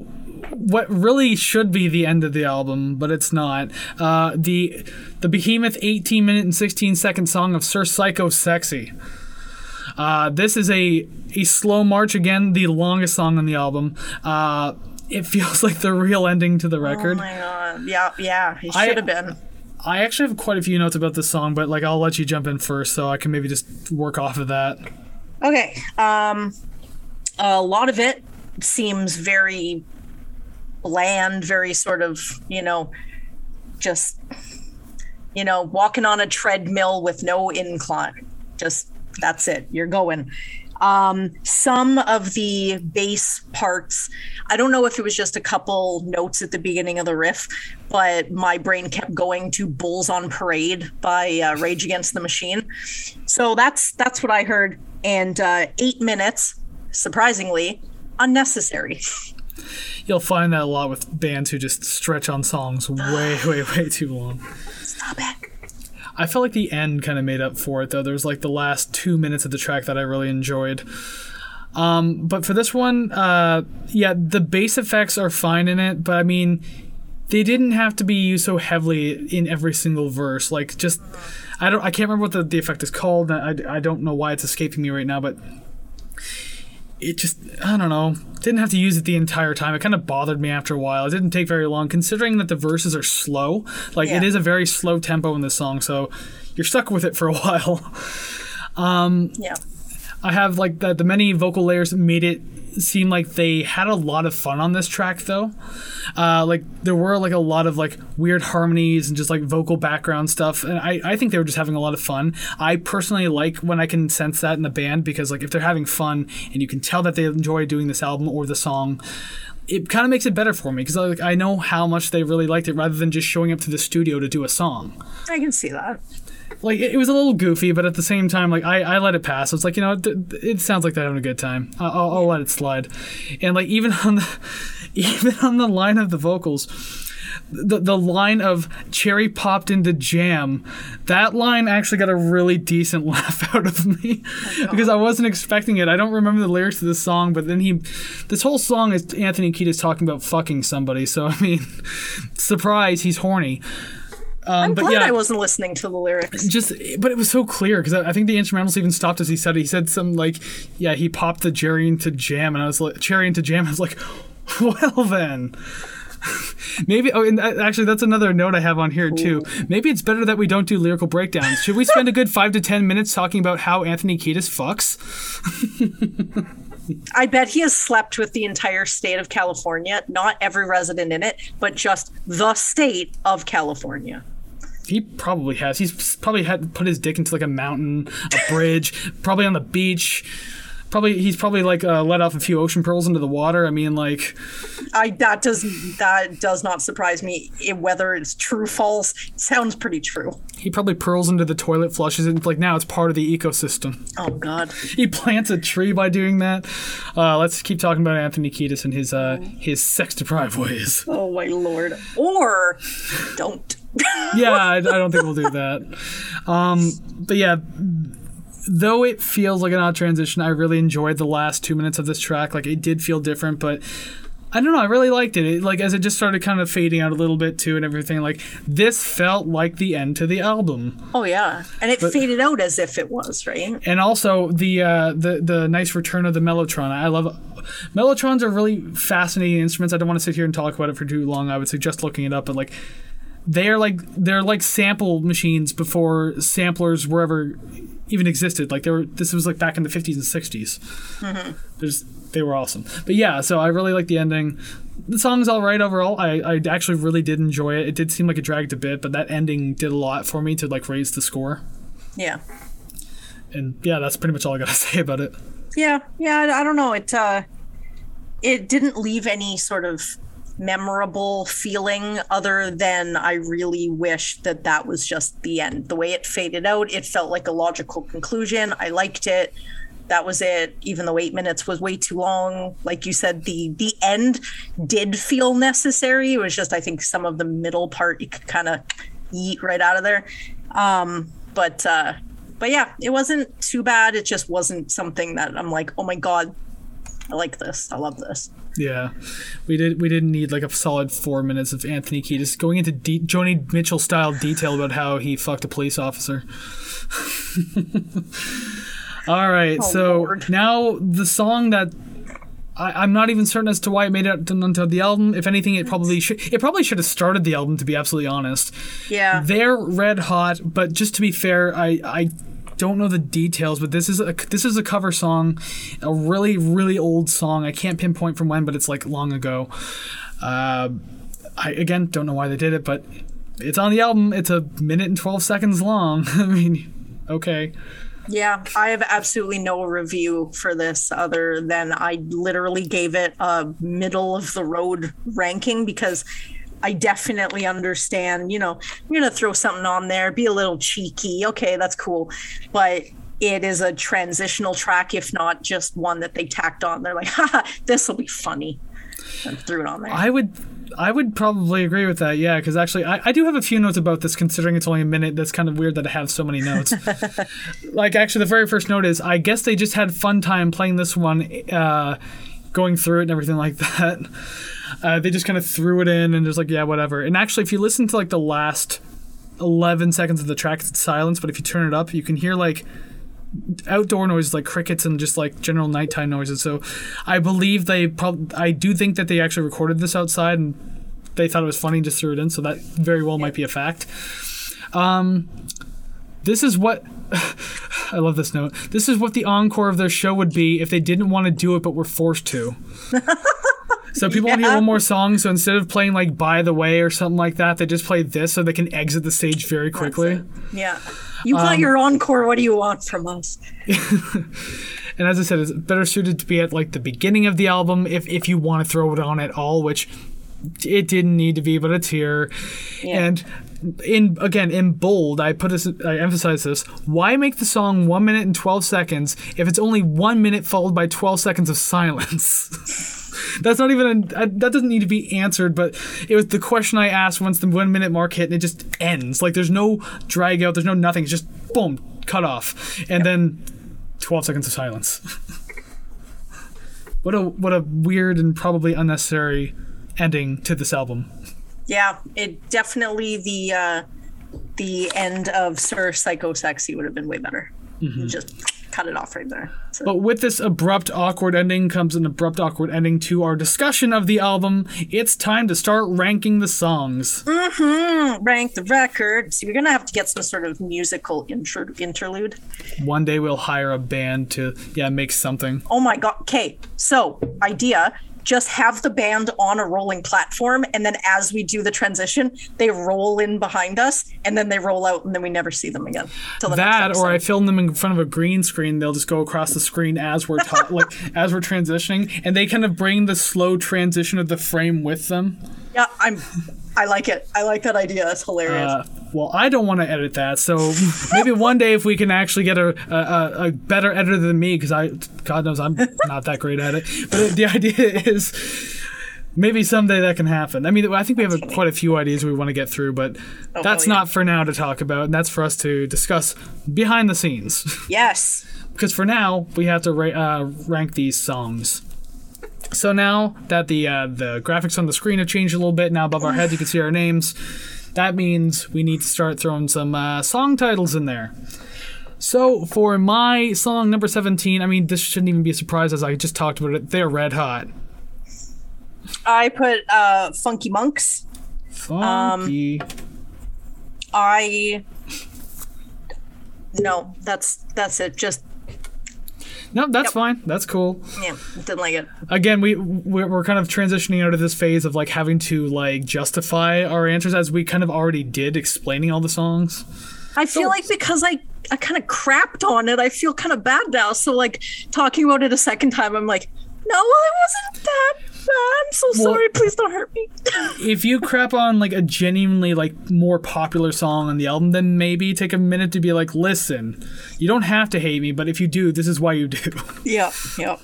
what really should be the end of the album, but it's not. Uh, the the behemoth 18 minute and 16 second song of Sir Psycho Sexy. Uh, this is a a slow march again, the longest song on the album. Uh, it feels like the real ending to the record. Oh my god! Yeah, yeah. It should have been. I actually have quite a few notes about this song, but like I'll let you jump in first, so I can maybe just work off of that. Okay. Um, a lot of it seems very bland, very sort of, you know, just, you know, walking on a treadmill with no incline. Just that's it. You're going. Um, some of the bass parts, I don't know if it was just a couple notes at the beginning of the riff, but my brain kept going to "Bulls on Parade" by uh, Rage Against the Machine. So that's that's what I heard. And uh, eight minutes, surprisingly, unnecessary. You'll find that a lot with bands who just stretch on songs way, way, way too long. Stop it. I felt like the end kind of made up for it, though. There was like the last two minutes of the track that I really enjoyed. Um, but for this one, uh, yeah, the bass effects are fine in it, but I mean, they didn't have to be used so heavily in every single verse. Like, just I don't, I can't remember what the, the effect is called. I, I don't know why it's escaping me right now, but it just I don't know. Didn't have to use it the entire time. It kind of bothered me after a while. It didn't take very long, considering that the verses are slow. Like it Yeah. is a very slow tempo in this song, so you're stuck with it for a while. Um, Yeah. I have like the the many vocal layers made it seem like they had a lot of fun on this track though. Uh, like there were like a lot of like weird harmonies and just like vocal background stuff, and I I think they were just having a lot of fun. I personally like when I can sense that in the band because like if they're having fun and you can tell that they enjoy doing this album or the song. It kind of makes it better for me because like I know how much they really liked it, rather than just showing up to the studio to do a song I can see that. Like it, it was a little goofy, but at the same time, like I, I let it pass. I was like, you know, th- it sounds like they're having a good time. I'll, I'll let it slide. And like even on the even on the line of the vocals, the the line of cherry popped into jam, that line actually got a really decent laugh out of me oh because I wasn't expecting it. I don't remember the lyrics to this song, but then he, this whole song is Anthony Kiedis talking about fucking somebody. So I mean, surprise, he's horny. Um, I'm but glad yeah, I wasn't listening to the lyrics. just but it was so clear because I, I think the instrumentals even stopped as he said it. he said some like yeah he popped the cherry into jam and I was like cherry into jam. I was like well then. Maybe oh and uh, actually that's another note I have on here too. Maybe it's better that we don't do lyrical breakdowns. Should we spend a good five to ten minutes talking about how Anthony Kiedis fucks? I bet he has slept with the entire state of California, not every resident in it, but just the state of California. He probably has he's probably had put his dick into like a mountain a bridge probably on the beach probably he's probably like uh, let off a few ocean pearls into the water I mean like I that does that does not surprise me. It- whether it's true, false, it sounds pretty true. He probably pearls into the toilet, flushes it, and like now it's part of the ecosystem. Oh God. He plants a tree by doing that. Uh, let's keep talking about Anthony Kiedis and his uh, his sex deprived ways. Oh my lord. Or don't. Yeah, I, I don't think we'll do that. Um, but yeah, though it feels like an odd transition, I really enjoyed the last two minutes of this track. Like it did feel different, but. I don't know. I really liked it. it. Like as it just started kind of fading out a little bit too, and everything. Like this felt like the end to the album. Oh yeah. And it faded out as if it was, right? and also the uh, the the nice return of the mellotron. I love mellotrons are really fascinating instruments. I don't want to sit here and talk about it for too long. I would suggest looking it up, but like they're like they're like sample machines before samplers were ever even existed. Like they were this was like back in the 50s and 60s. There's they were awesome. But yeah, so I really like the ending. The song's all right overall. I, I actually really did enjoy it. It did seem like it dragged a bit, but that ending did a lot for me to like raise the score. Yeah. And yeah, that's pretty much all I got to say about it. Yeah. Yeah. I, I don't know. It uh it didn't leave any sort of memorable feeling other than I really wish that that was just the end. The way it faded out, it felt like a logical conclusion. I liked it. That was it. Even though eight minutes was way too long, like you said, the the end did feel necessary. It was just I think some of the middle part you could kind of eat right out of there. Um, but uh, but yeah, it wasn't too bad. It just wasn't something that I'm like, oh my god, I like this. I love this. Yeah, we did. We didn't need like a solid four minutes of Anthony Kiedis going into de- Joni Mitchell style detail about how he fucked a police officer. All right, Oh, so Lord. now the song that I, I'm not even certain as to why it made it onto the album. If anything, it probably should. It probably should have started the album. To be absolutely honest, Yeah. they're red hot. But just to be fair, I I don't know the details. But this is a this is a cover song, a really really old song. I can't pinpoint from when, but it's like long ago. Uh, I again don't know why they did it, but it's on the album. It's a minute and twelve seconds long. I mean, okay. Yeah, I have absolutely no review for this other than I literally gave it a middle of the road ranking because I definitely understand, you know, you're going to throw something on there, be a little cheeky. Okay, that's cool. But it is a transitional track, if not just one that they tacked on. They're like, haha, this will be funny. And threw it on there. I would I would probably agree with that, yeah, because actually I, I do have a few notes about this considering it's only a minute. That's kind of weird that I have so many notes. like actually the very first note is I guess they just had fun time playing this one, uh, going through it and everything like that. Uh, they just kind of threw it in and just like, yeah, whatever. And actually if you listen to like the last eleven seconds of the track, it's silence, but if you turn it up, you can hear like outdoor noises like crickets and just like general nighttime noises. So I believe they probably, I do think that they actually recorded this outside and they thought it was funny and just threw it in. So that very well might be a fact. Um, this is what I love this note. This is what the encore of their show would be if they didn't want to do it but were forced to. So people want to hear one more song. So instead of playing like "By the Way" or something like that, they just play this so they can exit the stage very quickly. yeah. You Um, got your encore. What do you want from us? And as I said, it's better suited to be at like the beginning of the album if if you want to throw it on at all, which it didn't need to be, but it's here. Yeah. And in again in bold, I put this, I emphasize this. Why make the song one minute and twelve seconds if it's only one minute followed by twelve seconds of silence? That's not even a, that doesn't need to be answered, but it was the question I asked once the one minute mark hit, and it just ends. Like there's no drag out, there's no nothing. It's just boom, cut off, and then twelve seconds of silence. what a what a weird and probably unnecessary ending to this album. Yeah, it definitely the uh the end of Sir Psycho Sexy would have been way better. You Just cut it off right there. So, But with this abrupt, awkward ending comes an abrupt, awkward ending to our discussion of the album. It's time to start ranking the songs. Mm-hmm. Rank the record. So you're gonna have to get some sort of musical intro- interlude. One day we'll hire a band to, yeah, make something. Oh my god. Okay, so idea. Just have the band on a rolling platform, and then as we do the transition, they roll in behind us, and then they roll out, and then we never see them again. Till the That, or I film them in front of a green screen. They'll just go across the screen as we're ta- like as we're transitioning, and they kind of bring the slow transition of the frame with them. Yeah, I'm. I like it. I like that idea. That's hilarious. Uh, well, I don't want to edit that, so maybe one day if we can actually get a a, a, better editor than me, because I, God knows, I'm not that great at it. But the idea is maybe someday that can happen. I mean, I think we have a, quite a few ideas we want to get through, but that's hell yeah. not for now to talk about, and that's for us to discuss behind the scenes. yes. because for now we have to ra- uh, rank these songs. So now that the uh, the graphics on the screen have changed a little bit, now above our heads you can see our names. That means we need to start throwing some uh, song titles in there. So for my song number seventeen, I mean this shouldn't even be a surprise as I just talked about it. They're red hot. I put uh, Funky Monks. Funky. I. No, that's that's it. Just no, that's fine. That's cool. yeah, didn't like it. again we we're, we're kind of transitioning out of this phase of like having to like justify our answers as we kind of already did explaining all the songs I feel like because I I kind of crapped on it, I feel kind of bad now. So like talking about it a second time, I'm like, no, well, it wasn't that I'm so sorry. Please don't hurt me. if you crap on like a genuinely like more popular song on the album, then maybe take a minute to be like, listen, you don't have to hate me, but if you do, this is why you do. yeah, yeah.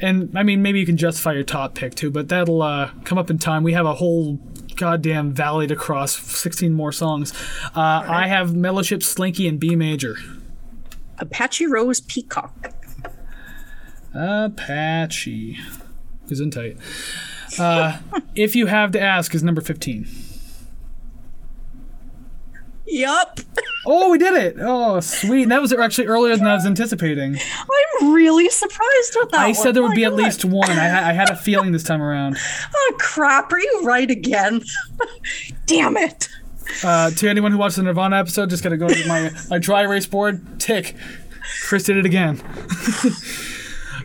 And I mean, maybe you can justify your top pick too, but that'll uh, come up in time. We have a whole goddamn valley to cross, 16 more songs. Uh, I have Mellowship Slinky in B major. Apache Rose Peacock. Apache. Gesundheit. Uh, if you have to ask, is number 15. Yup. Oh, we did it! Oh, sweet. That was actually earlier than I was anticipating. I'm really surprised with that. I one. said there would My be at least one. I, I had a feeling this time around. Oh crap! Are you right again? Damn it! Uh, to anyone who watched the Nirvana episode, just gotta go to my, my dry erase board. Tick. Chris did it again.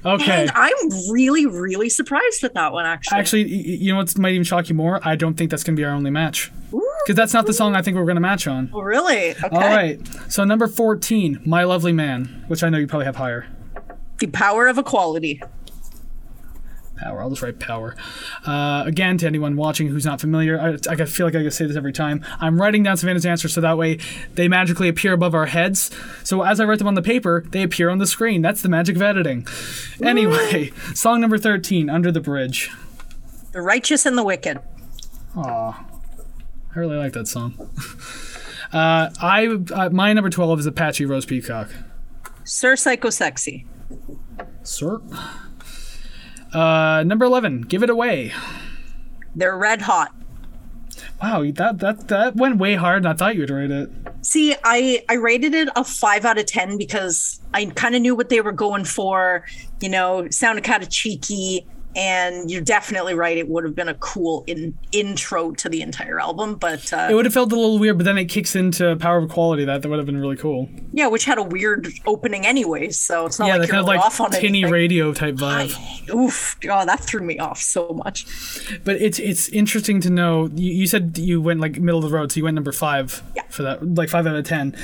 Okay. And I'm really, really surprised with that one. Actually, Actually, you know what might even shock you more? I don't think that's gonna be our only match. Because that's not the song I think we're gonna match on. oh, really? Okay. All right. So number 14, My Lovely Man, which I know you probably have higher. The power of equality. Power. I'll just write power. Uh, again, to anyone watching who's not familiar, I, I feel like I say this every time. I'm writing down Savannah's answers so that way they magically appear above our heads. So as I write them on the paper, they appear on the screen. That's the magic of editing. Anyway, song number 13, Under the Bridge. The righteous and the wicked. Aw. I really like that song. Uh, I uh, my number 12 is Apache Rose Peacock. Sir Psycho Sexy. Sir. Uh, number 11, Give It Away. They're red hot. Wow, that that that went way hard, and I thought you would rate it. See, I I rated it a five out of ten because I kind of knew what they were going for. You know, sounded kind of cheeky, and you're definitely right. It would have been a cool in, intro to the entire album, but uh, It would have felt a little weird, but then it kicks into Power of Equality. That that would have been really cool. yeah, which had a weird opening anyways. So it's not yeah, like you're kind of like off on tinny anything. radio type vibe. Oof, oh, that threw me off so much. But it's it's interesting to know. You, you said you went like middle of the road, so you went number five Yeah. for that, like five out of ten.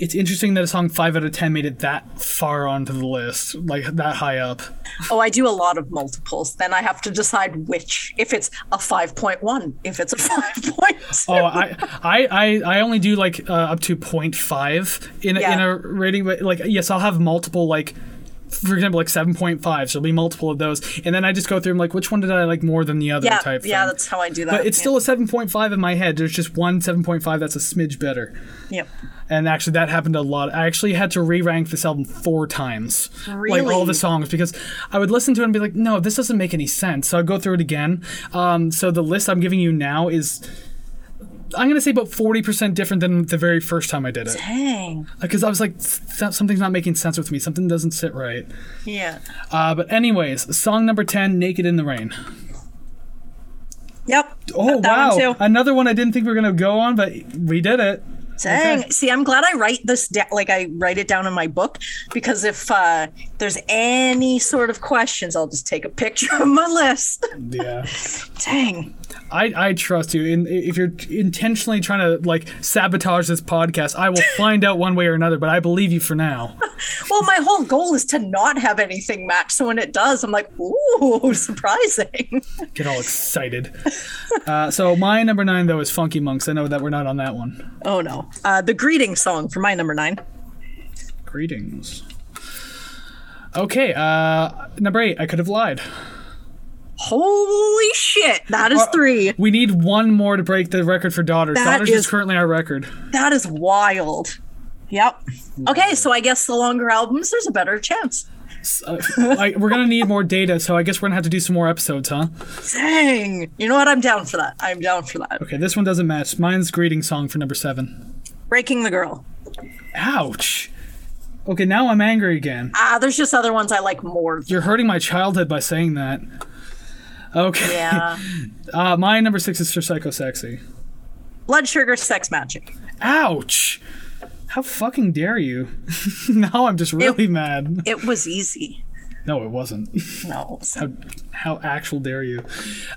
It's interesting that a song five out of ten made it that far onto the list, like that high up. Oh, I do a lot of multiples. Then I have to decide which. If it's a five point one, if it's a five point. Oh, I, I, I, I only do like uh, up to 0.5 in a, in a rating, but like yes, I'll have multiple like, for example, like 7.5. So it'll be multiple of those, and then I just go through and like which one did I like more than the other yeah, type. yeah, thing. that's how I do that. But it's yeah. still a 7.5 in my head. There's just one 7.5 that's a smidge better. Yep. And actually, that happened a lot. I actually had to re-rank this album four times, like all the songs, because I would listen to it and be like, "No, this doesn't make any sense." So I'd go through it again. Um, so the list I'm giving you now is, I'm gonna say about forty percent different than the very first time I did it, Dang. because I was like, something's not making sense with me. Something doesn't sit right. Yeah. Uh, but anyways, song number ten, "Naked in the Rain." Yep. Oh wow, one another one I didn't think we were gonna go on, but we did it. Dang. Okay. See, I'm glad I write this down. Like I write it down in my book because if uh, there's any sort of questions, I'll just take a picture of my list. Yeah. Dang. I, I trust you. And if you're intentionally trying to like sabotage this podcast, I will find out one way or another. But I believe you for now. Well, my whole goal is to not have anything match. So when it does, I'm like, ooh, surprising. Get all excited. Uh, so my number nine though is Funky Monks. I know that we're not on that one. oh no. Uh, the greeting song for my number nine. Greetings. Okay. Uh, number eight. I could have lied. Holy shit. That is Uh, three. We need one more to break the record for Daughters. That Daughters is is- currently our record. That is wild. Yep. Okay, so I guess the longer albums, there's a better chance. Uh, I, we're gonna need more data, so I guess we're gonna have to do some more episodes, huh? Dang. You know what? I'm down for that. I'm down for that. Okay, this one doesn't match. Mine's greeting song for number seven. Breaking the Girl. Ouch. Okay, now I'm angry again. Ah, there's just other ones I like more. You're hurting my childhood by saying that. Okay. Yeah. Uh, my number six is for Psycho Sexy. Blood Sugar Sex Magik. Ouch. How fucking dare you? now I'm just really mad. It was easy. No, it wasn't. No. How, how actual dare you?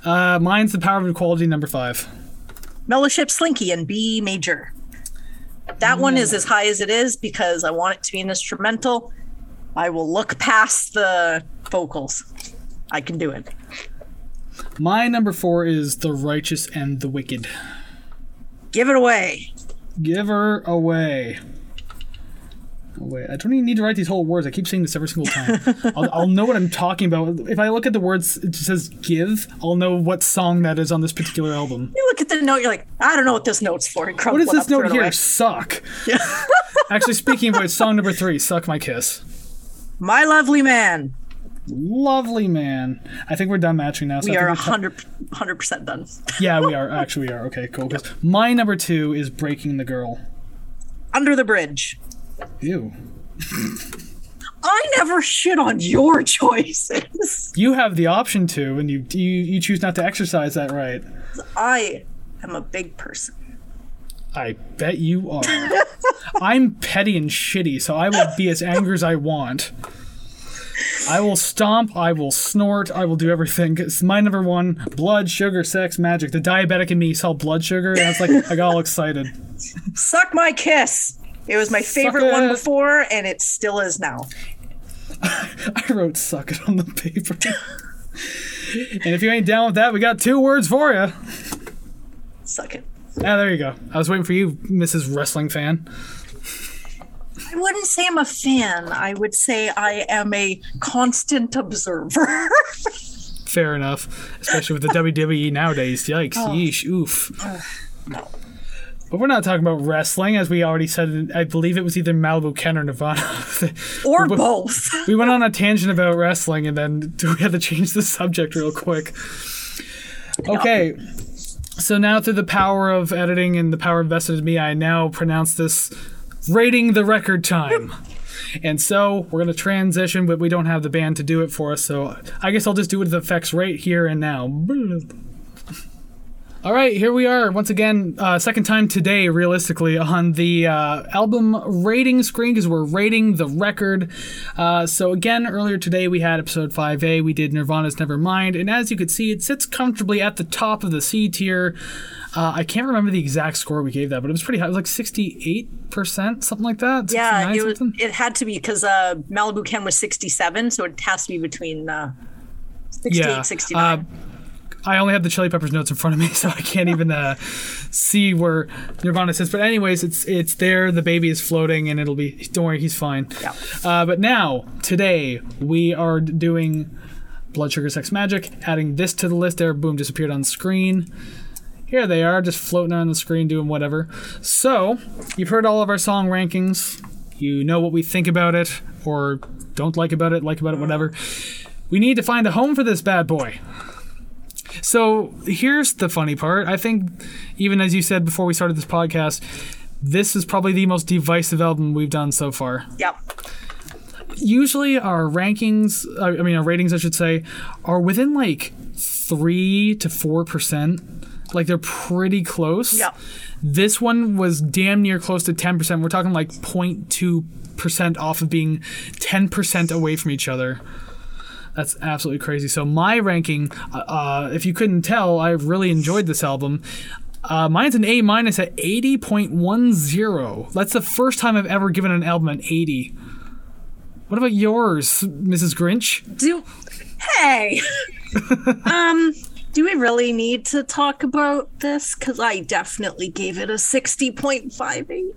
Uh, mine's the power of equality, number five. Mellowship Slinky in B major. That one is as high as it is because I want it to be an instrumental. I will look past the vocals. I can do it. My number four is The Righteous and the Wicked. Give it away. Give her away. Oh, wait, I don't even need to write these whole words. I keep saying this every single time. I'll, I'll know what I'm talking about. If I look at the words, it just says give, I'll know what song that is on this particular album. You look at the note, you're like, I don't know what this note's for. What is this note here? away. Suck. Actually, speaking of which, song number three, Suck My Kiss. My lovely man. Lovely man. I think we're done matching now. So We I are think we're 100 percent done. Yeah, we are. Actually, we are. Okay, cool. 'Cause my number two is Breaking the Girl. Under the bridge. Ew. I never shit on your choices. You have the option to, and you you, you choose not to exercise that right. I am a big person. I bet you are. I'm petty and shitty, so I will be as angry as I want. I will stomp, I will snort, I will do everything. It's my number one blood, sugar, sex, magik. The diabetic in me saw blood sugar, and I was like, I got all excited. Suck my kiss. It was my favorite one before, and it still is now. I wrote suck it on the paper. and if you ain't down with that, we got two words for you. Suck it. Ah, there you go. I was waiting for you, Mrs. Wrestling fan. I wouldn't say I'm a fan. I would say I am a constant observer. Fair enough, especially with the WWE nowadays. Yikes, oh. yeesh, oof. no. But we're not talking about wrestling, as we already said. I believe it was either Malibu Ken or Nirvana. Or both. we went on a tangent about wrestling, and then we had to change the subject real quick. Okay, so now through the power of editing and the power invested in me, I now pronounce this rating the record time. And so we're going to transition, but we don't have the band to do it for us. So I guess I'll just do it with effects right here and now. All right, here we are once again, uh, second time today, realistically, on the uh, album rating screen because we're rating the record. Uh, so again, earlier today we had episode 5A. We did Nirvana's Nevermind, and as you can see, it sits comfortably at the top of the C tier. Uh, I can't remember the exact score we gave that, but it was pretty high. It was like sixty-eight percent, something like that. Yeah, it was. It had to be because uh, Malibu Ken was 67, so it has to be between uh, 68 Yeah, and 69. I only have the Chili Peppers notes in front of me, so I can't even uh, see where Nirvana sits. But anyways, it's it's there. The baby is floating, and it'll be. Don't worry, he's fine. Yeah. Uh, but now today we are doing Blood Sugar Sex Magik. Adding this to the list. There, boom, disappeared on screen. Here they are, just floating on the screen, doing whatever. So you've heard all of our song rankings. You know what we think about it, or don't like about it, like about it, whatever. We need to find a home for this bad boy. So here's the funny part. I think, even as you said before we started this podcast, this is probably the most divisive album we've done so far. yep. Usually, our rankings, I mean, our ratings, I should say, are within like three to four percent. Like they're pretty close. Yep. This one was damn near close to ten percent. We're talking like 0.2 percent off of being ten percent away from each other. That's absolutely crazy. So my ranking, uh, uh, if you couldn't tell, I really enjoyed this album. Uh, mine's an A minus at eighty point one zero. That's the first time I've ever given an album an eighty. What about yours, Mrs. Grinch? Do hey, um, do we really need to talk about this? Because I definitely gave it a 60.58.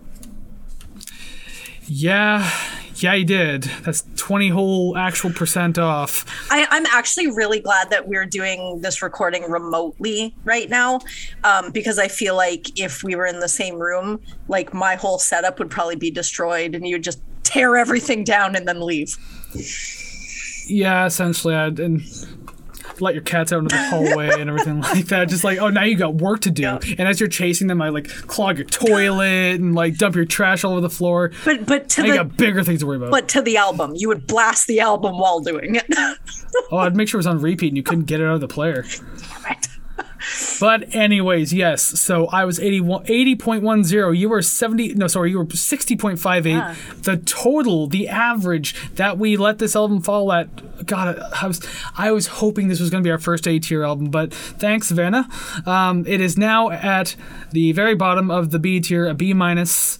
Yeah, yeah, you did. That's twenty whole actual percent off. I, I'm actually really glad that we're doing this recording remotely right now, um, because I feel like if we were in the same room, like my whole setup would probably be destroyed, and you would just tear everything down and then leave. Yeah, essentially, I'd, and let your cats out into the hallway and everything like that. Just like, oh, now you got work to do. Yeah. And as you're chasing them, I like clog your toilet and like dump your trash all over the floor. But but to I the got bigger things to worry about. but to the album, you would blast the album while doing it. oh, I'd make sure it was on repeat and you couldn't get it out of the player. Right. But anyways, yes. So I was 81, 80.10. You were 70. No, sorry, you were 60.58. The total, the average that we let this album fall at. God, I was I was hoping this was going to be our first A tier album, but thanks, Savannah. Um, it is now at the very bottom of the B tier, a B minus.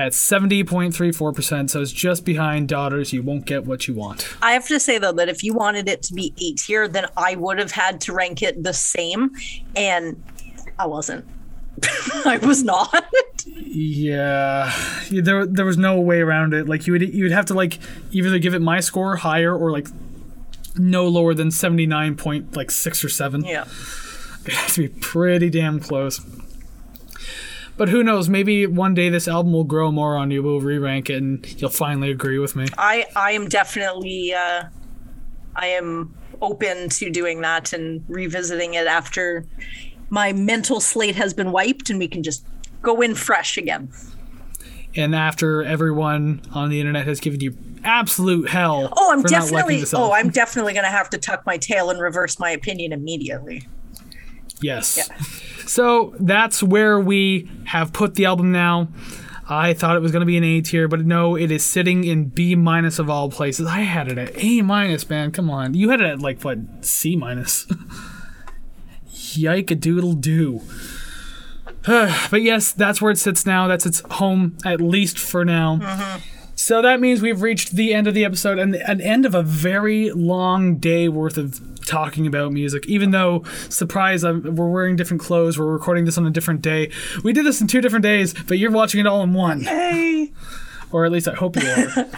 At 70.34%. So it's just behind Daughters. You won't get what you want. I have to say though that if you wanted it to be A tier, then I would have had to rank it the same, and I wasn't. I was not. Yeah, there there was no way around it. Like you would you would have to like either give it my score higher or like no lower than 79 point like 6 or 7. yeah. It has to be pretty damn close. But who knows? Maybe one day this album will grow more on you. We'll re-rank it, and you'll finally agree with me. I I am definitely uh, I am open to doing that and revisiting it after my mental slate has been wiped and we can just go in fresh again. And after everyone on the internet has given you absolute hell, Oh, I'm for not liking definitely oh. I'm definitely gonna have to tuck my tail and reverse my opinion immediately. Yes. So that's where we have put the album now. I thought it was going to be an A tier, but no, it is sitting in B minus of all places. I had it at A minus, man. Come on, you had it at like what C minus? Yike a doodle doo. but yes, that's where it sits now. That's its home, at least for now. Mm-hmm. So that means we've reached the end of the episode and an end of a very long day worth of talking about music. Even though, surprise, I'm, we're wearing different clothes, we're recording this on a different day. We did this in two different days, but you're watching it all in one. Hey, Or at least I hope you are.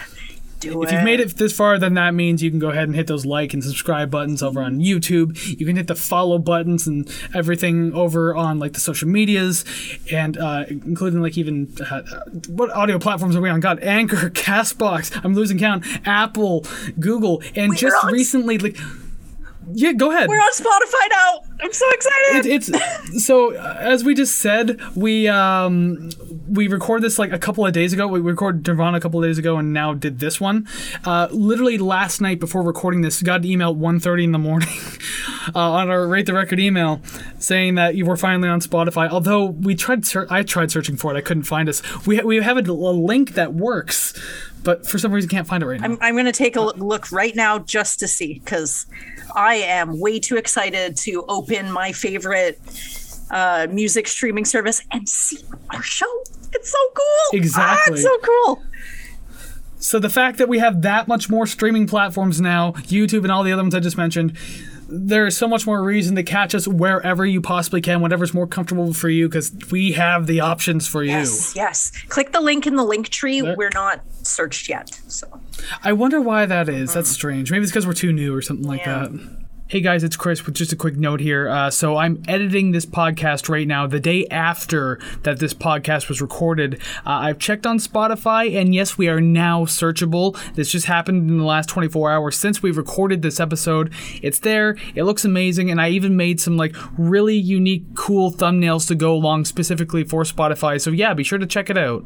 do If you've made it this far, then that means you can go ahead and hit those like and subscribe buttons over on YouTube. You can hit the follow buttons and everything over on like the social medias, and uh, including like even uh, what audio platforms are we on? God, Anchor, Castbox. I'm losing count. Apple, Google, and just on- recently, like, yeah, go ahead. We're on Spotify now. I'm so excited. it's so as we just said we um we recorded this like a couple of days ago we recorded Nirvana a couple of days ago and now did this one uh literally last night before recording this got an email at 1.30 in the morning uh, on our rate the record email saying that you were finally on spotify although we tried ser- i tried searching for it i couldn't find us we, we have a, a link that works but for some reason can't find it right now I'm, I'm going to take a look right now just to see because I am way too excited to open my favorite uh, music streaming service and see our show. It's so cool. Ah, Exactly. it's so cool. So the fact that we have that much more streaming platforms now, YouTube and all the other ones I just mentioned, there is so much more reason to catch us wherever you possibly can, whatever's more comfortable for you, because we have the options for you. Yes, yes. Click the link in the link tree. There. We're not searched yet. So I wonder why that is. That's mm-hmm. strange. Maybe it's because we're too new or something like Yeah. that. Hey guys, it's Chris with just a quick note here. Uh, so I'm editing this podcast right now, the day after that this podcast was recorded. Uh, I've checked on Spotify, and yes, we are now searchable. This just happened in the last 24 hours since we recorded this episode. It's there. It looks amazing, and I even made some like really unique, cool thumbnails to go along specifically for Spotify. So yeah, be sure to check it out.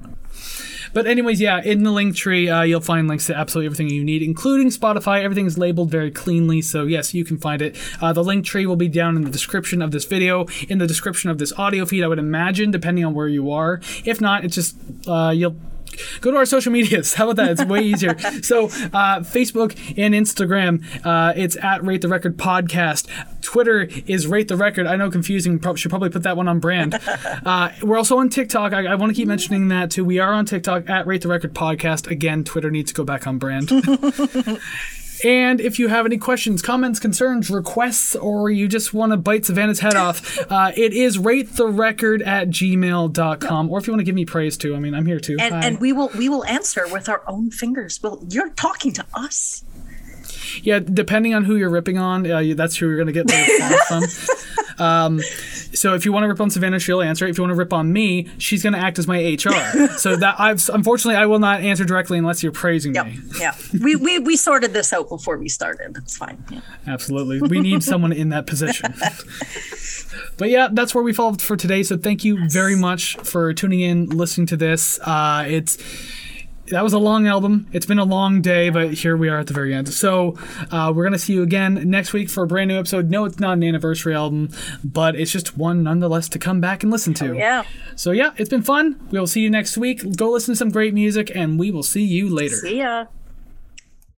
But anyways, yeah, in the link tree, uh, you'll find links to absolutely everything you need, including Spotify. Everything is labeled very cleanly, so yes, you can find it. Uh, the link tree will be down in the description of this video, in the description of this audio feed. I would imagine, depending on where you are. If not, it's just uh, you'll go to our social medias. How about that? It's way easier. So, uh, Facebook and Instagram, uh, it's at Rate the Record Podcast. Twitter is Rate the Record. I know confusing. Pro- should probably put that one on brand. Uh, we're also on TikTok. I, I want to keep mentioning that too. We are on TikTok at Rate the Record Podcast. Again, Twitter needs to go back on brand. And if you have any questions, comments, concerns, requests, or you just want to bite Savannah's head off, uh, it is ratetherecord at gmail.com. Or if you want to give me praise too, I mean, I'm here too. and and we will we will answer with our own fingers. Well, you're talking to us. Yeah, depending on who you're ripping on, uh, that's who you're going to get the response from. Um, so if you want to rip on Savannah, she'll answer. If you want to rip on me, she's going to act as my HR. so that I've unfortunately I will not answer directly unless you're praising Yep. me. Yeah. we, we we sorted this out before we started. It's fine. Yeah. Absolutely. We need someone in that position. But yeah, that's where we fall for today. So thank you very much for tuning in, listening to this. Uh, it's that was a long album. It's been a long day, but here we are at the very end. So uh, we're gonna see you again next week for a brand new episode. No, it's not an anniversary album, but it's just one nonetheless to come back and listen to. Yeah. So yeah, it's been fun. We will see you next week. Go listen to some great music, and we will see you later. See ya.